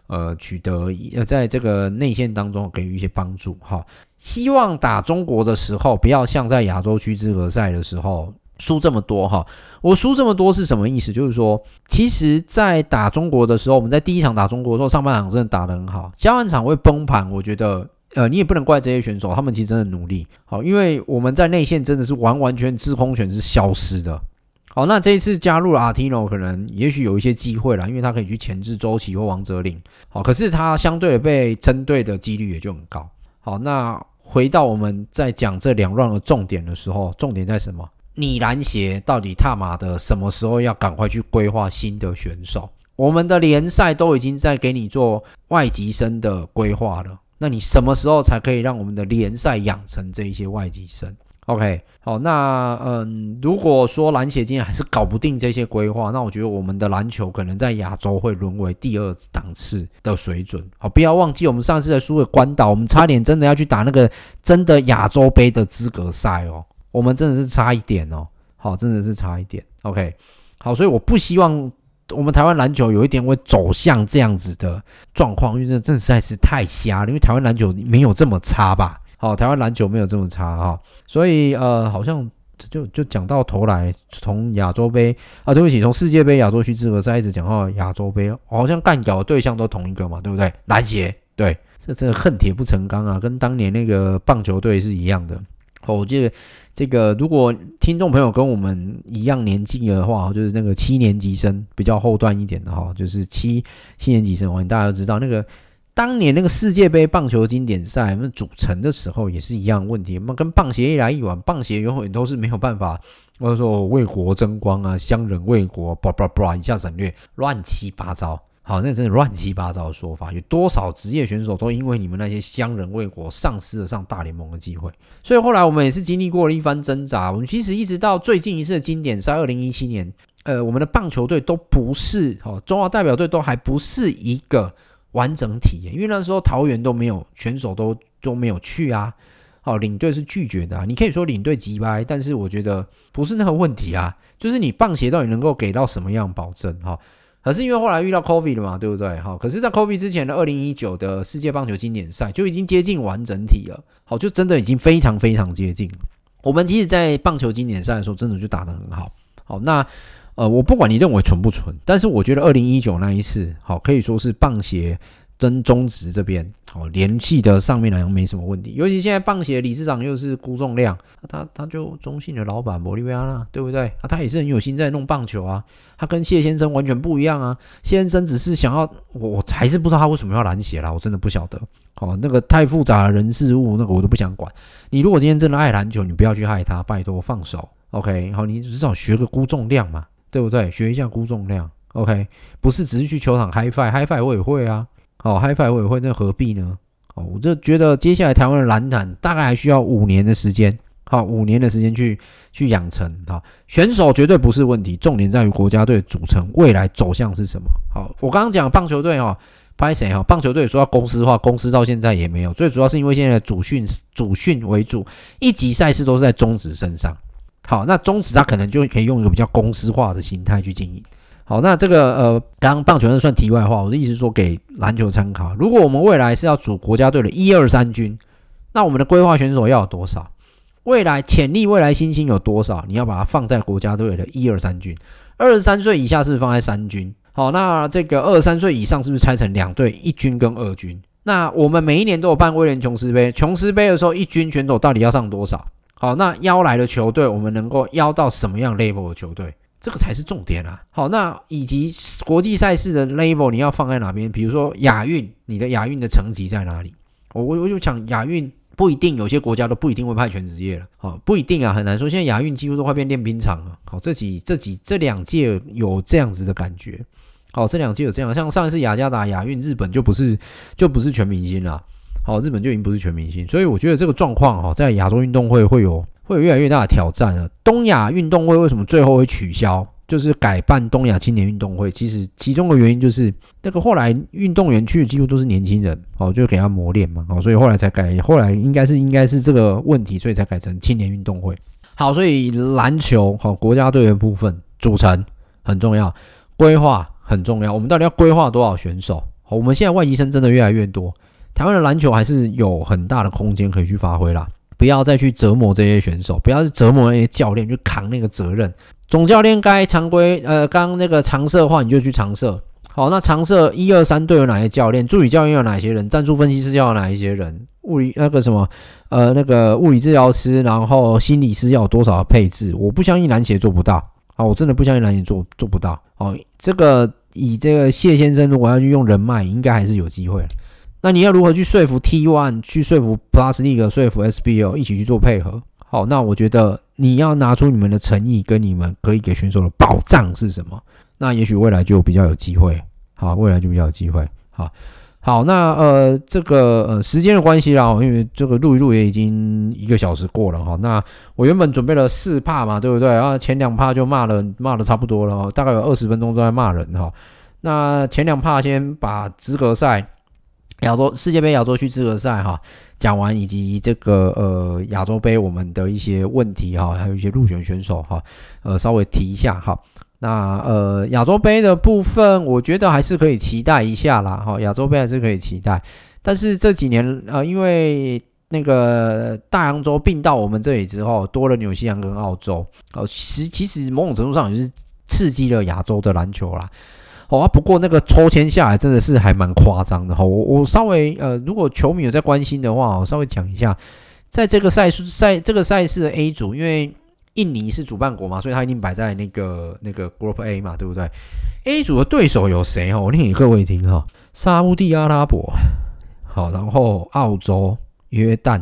S3: 呃取得呃在这个内线当中给予一些帮助。哈，希望打中国的时候，不要像在亚洲区资格赛的时候。输这么多哈，我输这么多是什么意思？就是说，其实，在打中国的时候，我们在第一场打中国的时候，上半场真的打得很好，下半场会崩盘。我觉得，呃，你也不能怪这些选手，他们其实真的努力。好，因为我们在内线真的是完完全制空权是消失的。好，那这一次加入了阿提诺，可能也许有一些机会啦，因为他可以去牵制周琦或王哲林。好，可是他相对被针对的几率也就很高。好，那回到我们在讲这两乱的重点的时候，重点在什么？你篮协到底他妈的什么时候要赶快去规划新的选手？我们的联赛都已经在给你做外籍生的规划了，那你什么时候才可以让我们的联赛养成这一些外籍生？OK，好，那嗯，如果说篮协今天还是搞不定这些规划，那我觉得我们的篮球可能在亚洲会沦为第二档次的水准。好，不要忘记我们上次的输给关岛，我们差点真的要去打那个真的亚洲杯的资格赛哦，我们真的是差一点哦，好，真的是差一点。OK，好，所以我不希望我们台湾篮球有一点会走向这样子的状况，因为这真的实在是太瞎了，因为台湾篮球没有这么差吧。好，台湾篮球没有这么差哈，所以呃，好像就就讲到头来，从亚洲杯啊，对不起，从世界杯、亚洲区资格赛一直讲到亚洲杯，好像干掉的对象都同一个嘛，对不对？篮协，对，这真的恨铁不成钢啊，跟当年那个棒球队是一样的。哦，我记得这个，如果听众朋友跟我们一样年纪的话，就是那个七年级生比较后段一点的哈，就是七七年级生，我们大家都知道那个。当年那个世界杯棒球经典赛，那组成的时候也是一样问题。那跟棒协一来一往，棒协永远都是没有办法，或者说为国争光啊，乡人为国，叭叭叭一下省略，乱七八糟。好，那真的乱七八糟的说法。有多少职业选手都因为你们那些乡人为国，丧失了上大联盟的机会？所以后来我们也是经历过了一番挣扎。我们其实一直到最近一次的经典赛，二零一七年，呃，我们的棒球队都不是，哦，中华代表队都还不是一个。完整体验，因为那时候桃园都没有选手都都没有去啊，好，领队是拒绝的啊。你可以说领队急歪，但是我觉得不是那个问题啊，就是你棒协到底能够给到什么样保证哈？可是因为后来遇到 COVID 了嘛，对不对？哈，可是，在 COVID 之前的二零一九的世界棒球经典赛就已经接近完整体了，好，就真的已经非常非常接近。我们其实，在棒球经典赛的时候，真的就打得很好，好，那。呃，我不管你认为纯不纯，但是我觉得二零一九那一次，好，可以说是棒协跟中职这边哦联系的上面来讲没什么问题。尤其现在棒协理事长又是辜仲谅，他他就中信的老板玻利维亚啦，对不对？啊，他也是很有心在弄棒球啊。他跟谢先生完全不一样啊。谢先生只是想要，我我还是不知道他为什么要篮协啦，我真的不晓得。好，那个太复杂的人事物，那个我都不想管。你如果今天真的爱篮球，你不要去害他，拜托放手。OK，好，你至少学个辜仲谅嘛。对不对？学一下辜仲谅，OK，不是只是去球场 hifi hifi 我也会啊，好 high five 会，那何必呢？哦，我就觉得接下来台湾的篮坛大概还需要五年的时间，好，五年的时间去去养成，好，选手绝对不是问题，重点在于国家队组成未来走向是什么。好，我刚刚讲棒球队哦，拍谁哈？棒球队说要公司化，公司到现在也没有，最主要是因为现在的主训主训为主，一级赛事都是在中职身上。好，那中职他可能就可以用一个比较公司化的心态去经营。好，那这个呃，刚刚棒球那算题外话，我的意思是说给篮球参考。如果我们未来是要组国家队的一二三军，那我们的规划选手要有多少？未来潜力、未来新星有多少？你要把它放在国家队的一二三军。二十三岁以下是不是放在三军？好，那这个二十三岁以上是不是拆成两队，一军跟二军？那我们每一年都有办威廉琼斯杯，琼斯杯的时候，一军选手到底要上多少？好，那邀来的球队，我们能够邀到什么样 level 的球队？这个才是重点啊！好，那以及国际赛事的 level 你要放在哪边？比如说亚运，你的亚运的层级在哪里？我我我就讲亚运不一定，有些国家都不一定会派全职业了。好，不一定啊，很难说。现在亚运几乎都快变练兵场了。好，这几这几这两届有这样子的感觉。好，这两届有这样，像上一次雅加达亚运，日本就不是就不是全明星了。好，日本就已经不是全明星，所以我觉得这个状况哈，在亚洲运动会会有会有越来越大的挑战啊。东亚运动会为什么最后会取消？就是改办东亚青年运动会，其实其中的原因就是那个后来运动员去的几乎都是年轻人，哦，就给他磨练嘛，哦，所以后来才改，后来应该是应该是这个问题，所以才改成青年运动会。好，所以篮球好国家队的部分组成很重要，规划很重要。我们到底要规划多少选手？好，我们现在外籍生真的越来越多。台湾的篮球还是有很大的空间可以去发挥啦，不要再去折磨这些选手，不要去折磨那些教练去扛那个责任。总教练该常规呃，刚那个常设的话，你就去常设。好，那常设一二三队有哪些教练？助理教练有哪些人？战术分析师要有哪一些人？物理那个什么呃，那个物理治疗师，然后心理师要有多少配置？我不相信篮协做不到啊，我真的不相信篮协做做不到。哦，这个以这个谢先生如果要去用人脉，应该还是有机会。那你要如何去说服 T One，去说服 Plus League，说服 SBO 一起去做配合？好，那我觉得你要拿出你们的诚意跟你们可以给选手的保障是什么？那也许未来就比较有机会。好，未来就比较有机会。好，好，那呃，这个呃时间的关系啦，因为这个录一录也已经一个小时过了哈。那我原本准备了四趴嘛，对不对？然后前两趴就骂了，骂的差不多了，大概有二十分钟都在骂人哈。那前两趴先把资格赛。亚洲世界杯亚洲区资格赛哈讲完，以及这个呃亚洲杯我们的一些问题哈，还有一些入选选手哈，呃稍微提一下哈。那呃亚洲杯的部分，我觉得还是可以期待一下啦哈。亚洲杯还是可以期待，但是这几年呃因为那个大洋洲并到我们这里之后，多了纽西兰跟澳洲哦，其其实某种程度上也是刺激了亚洲的篮球啦。好啊，不过那个抽签下来真的是还蛮夸张的哈。我我稍微呃，如果球迷有在关心的话，我稍微讲一下，在这个赛事赛这个赛事的 A 组，因为印尼是主办国嘛，所以他一定摆在那个那个 Group A 嘛，对不对？A 组的对手有谁哈？我念给各位听哈：沙乌地阿拉伯，好，然后澳洲、约旦、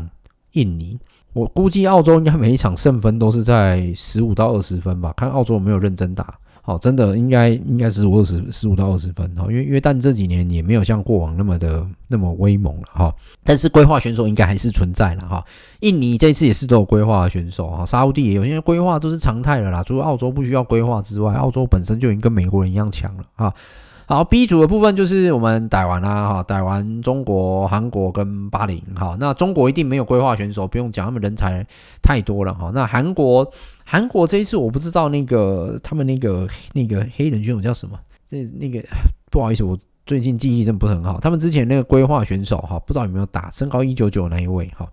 S3: 印尼。我估计澳洲应该每一场胜分都是在十五到二十分吧，看澳洲有没有认真打。哦，真的应该应该是五二十十五到二十分哦，因为约旦这几年也没有像过往那么的那么威猛了哈，但是规划选手应该还是存在了哈。印尼这次也是都有规划的选手哈，沙乌地也有，因为规划都是常态了啦，除了澳洲不需要规划之外，澳洲本身就已经跟美国人一样强了哈。好，B 组的部分就是我们台湾啦，哈，台湾、中国、韩国跟巴林，哈，那中国一定没有规划选手，不用讲，他们人才太多了，哈。那韩国，韩国这一次我不知道那个他们那个那个黑人选手叫什么，这那个不好意思，我最近记忆真不是很好。他们之前那个规划选手，哈，不知道有没有打，身高一九九那一位，哈，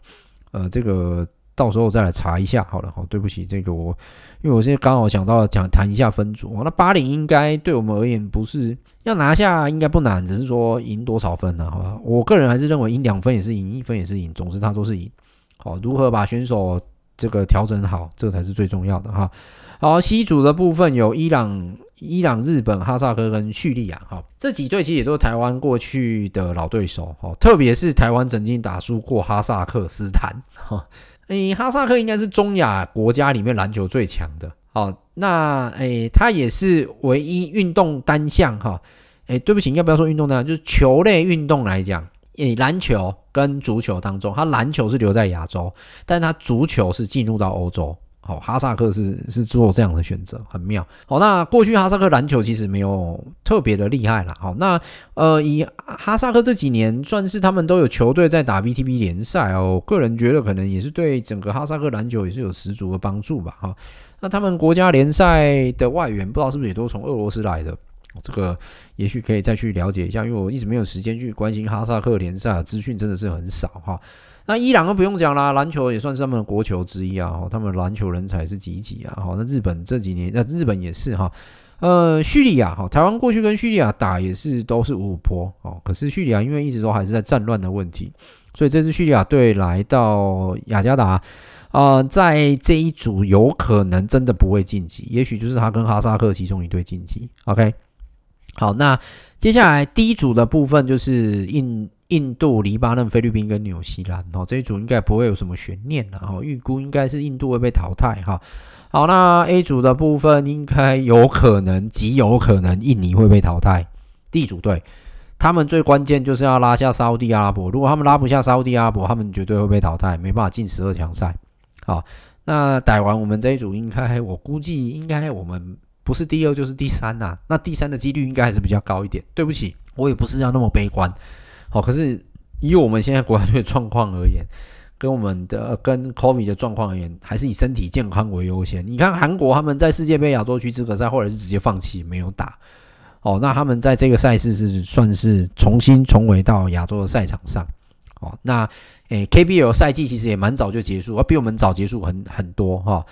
S3: 呃，这个。到时候再来查一下好了，好，对不起，这个我，因为我现在刚好想到讲谈一下分组，那巴林应该对我们而言不是要拿下，应该不难，只是说赢多少分呢？好吧，我个人还是认为赢两分也是赢，一分也是赢，总之他都是赢。好，如何把选手这个调整好，这才是最重要的哈。好西组的部分有伊朗、伊朗、日本、哈萨克跟叙利亚，哈，这几队其实也都是台湾过去的老对手，哈，特别是台湾曾经打输过哈萨克斯坦，哈。诶，哈萨克应该是中亚国家里面篮球最强的。好，那诶，它也是唯一运动单项哈。诶，对不起，要不要说运动单项？就是球类运动来讲，诶，篮球跟足球当中，它篮球是留在亚洲，但它足球是进入到欧洲。好，哈萨克是是做这样的选择，很妙。好，那过去哈萨克篮球其实没有特别的厉害啦。好，那呃，以哈萨克这几年算是他们都有球队在打 VTB 联赛哦。我个人觉得可能也是对整个哈萨克篮球也是有十足的帮助吧。哈，那他们国家联赛的外援不知道是不是也都从俄罗斯来的？这个也许可以再去了解一下，因为我一直没有时间去关心哈萨克联赛资讯，真的是很少哈。那伊朗都不用讲啦，篮球也算是他们的国球之一啊，他们篮球人才是济济啊，好，那日本这几年，那日本也是哈，呃，叙利亚哈，台湾过去跟叙利亚打也是都是五五波哦，可是叙利亚因为一直都还是在战乱的问题，所以这次叙利亚队来到雅加达，呃，在这一组有可能真的不会晋级，也许就是他跟哈萨克其中一队晋级，OK，好，那接下来第一组的部分就是印。印度、黎巴嫩、菲律宾跟纽西兰，哦，这一组应该不会有什么悬念的，哈，预估应该是印度会被淘汰，哈。好，那 A 组的部分应该有可能，极有可能印尼会被淘汰。D 组队，他们最关键就是要拉下沙乌地阿拉伯，如果他们拉不下沙乌地阿拉伯，他们绝对会被淘汰，没办法进十二强赛。好，那逮完我们这一组，应该我估计应该我们不是第二就是第三呐、那第三的几率应该还是比较高一点。对不起，我也不是要那么悲观。好，可是以我们现在国家队的状况而言，跟我们的跟 COVID 的状况而言，还是以身体健康为优先。你看韩国他们在世界杯亚洲区资格赛，后来是直接放弃没有打。哦，那他们在这个赛事是算是重新重回到亚洲的赛场上。哦，那诶 KBL 赛季其实也蛮早就结束，比我们早结束很很多哈。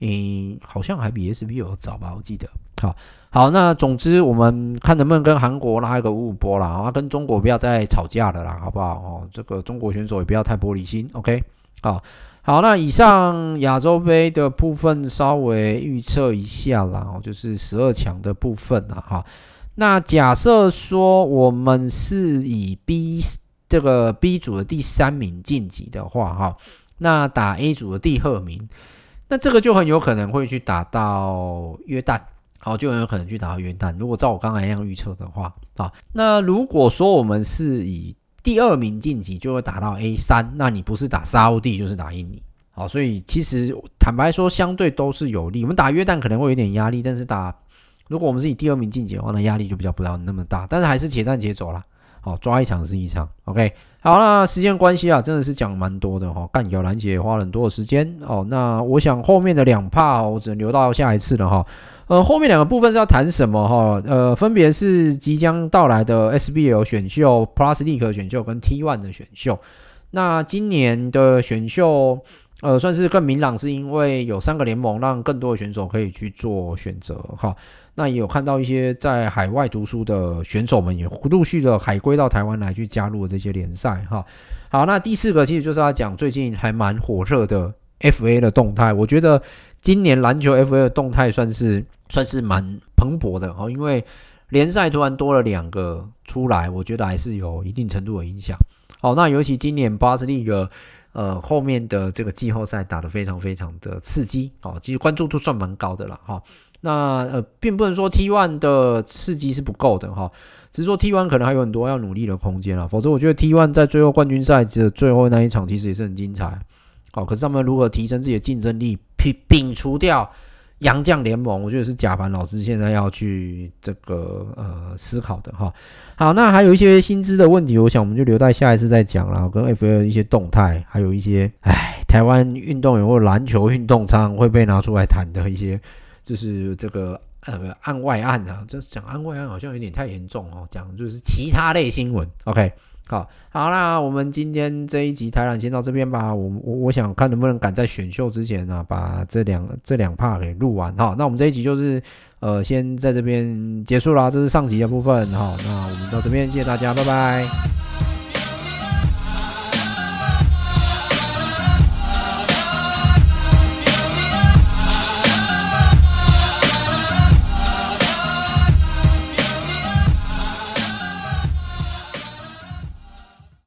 S3: 嗯，好像还比 SBO 早吧，我记得。好。好，那总之我们看能不能跟韩国拉一个五五波啦，啊，跟中国不要再吵架了啦，好不好？哦，这个中国选手也不要太玻璃心，OK？好，好，那以上亚洲杯的部分稍微预测一下啦，哦，就是十二强的部分啦，哈。那假设说我们是以 B 这个 B 组的第三名晋级的话，哈，那打 A 组的第二名。那这个就很有可能会去打到约旦，好，就很有可能去打到约旦。如果照我刚才那样预测的话，啊，那如果说我们是以第二名晋级，就会打到 A 三，那你不是打沙乌地就是打印尼，好，所以其实坦白说，相对都是有利。我们打约旦可能会有点压力，但是打如果我们是以第二名晋级的话，那压力就比较不要那么大，但是还是且战且走啦。好，抓一场是一场，OK。好，那时间关系啊，真的是讲蛮多的哈。干掉兰姐花了很多的时间哦。那我想后面的两趴我只能留到下一次了哈。呃，后面两个部分是要谈什么哈？呃，分别是即将到来的 SBL 选秀、Plus League 选秀跟 T1 的选秀。那今年的选秀，呃，算是更明朗，是因为有三个联盟，让更多的选手可以去做选择哈。那也有看到一些在海外读书的选手们也陆续的海归到台湾来去加入了这些联赛哈。好，那第四个其实就是要讲最近还蛮火热的 FA 的动态。我觉得今年篮球 FA 的动态算是算是蛮蓬勃的哦，因为联赛突然多了两个出来，我觉得还是有一定程度的影响。好，那尤其今年巴斯利格呃后面的这个季后赛打得非常非常的刺激哦，其实关注度算蛮高的了哈。那呃，并不能说 T one 的刺激是不够的哈，只是说 T one 可能还有很多要努力的空间啊。否则，我觉得 T one 在最后冠军赛的最后那一场其实也是很精彩。好，可是他们如何提升自己的竞争力，摒摒除掉洋将联盟，我觉得是贾凡老师现在要去这个呃思考的哈。好，那还有一些薪资的问题，我想我们就留在下一次再讲了。跟 FA 一些动态，还有一些哎，台湾运动员或篮球运动常常会被拿出来谈的一些。就是这个呃案外案啊，这讲案外案好像有点太严重哦。讲就是其他类新闻，OK，好，好啦，我们今天这一集台览先到这边吧。我我我想看能不能赶在选秀之前呢、啊，把这两这两 part 给录完。好，那我们这一集就是呃先在这边结束啦，这是上集的部分。好，那我们到这边，谢谢大家，拜拜。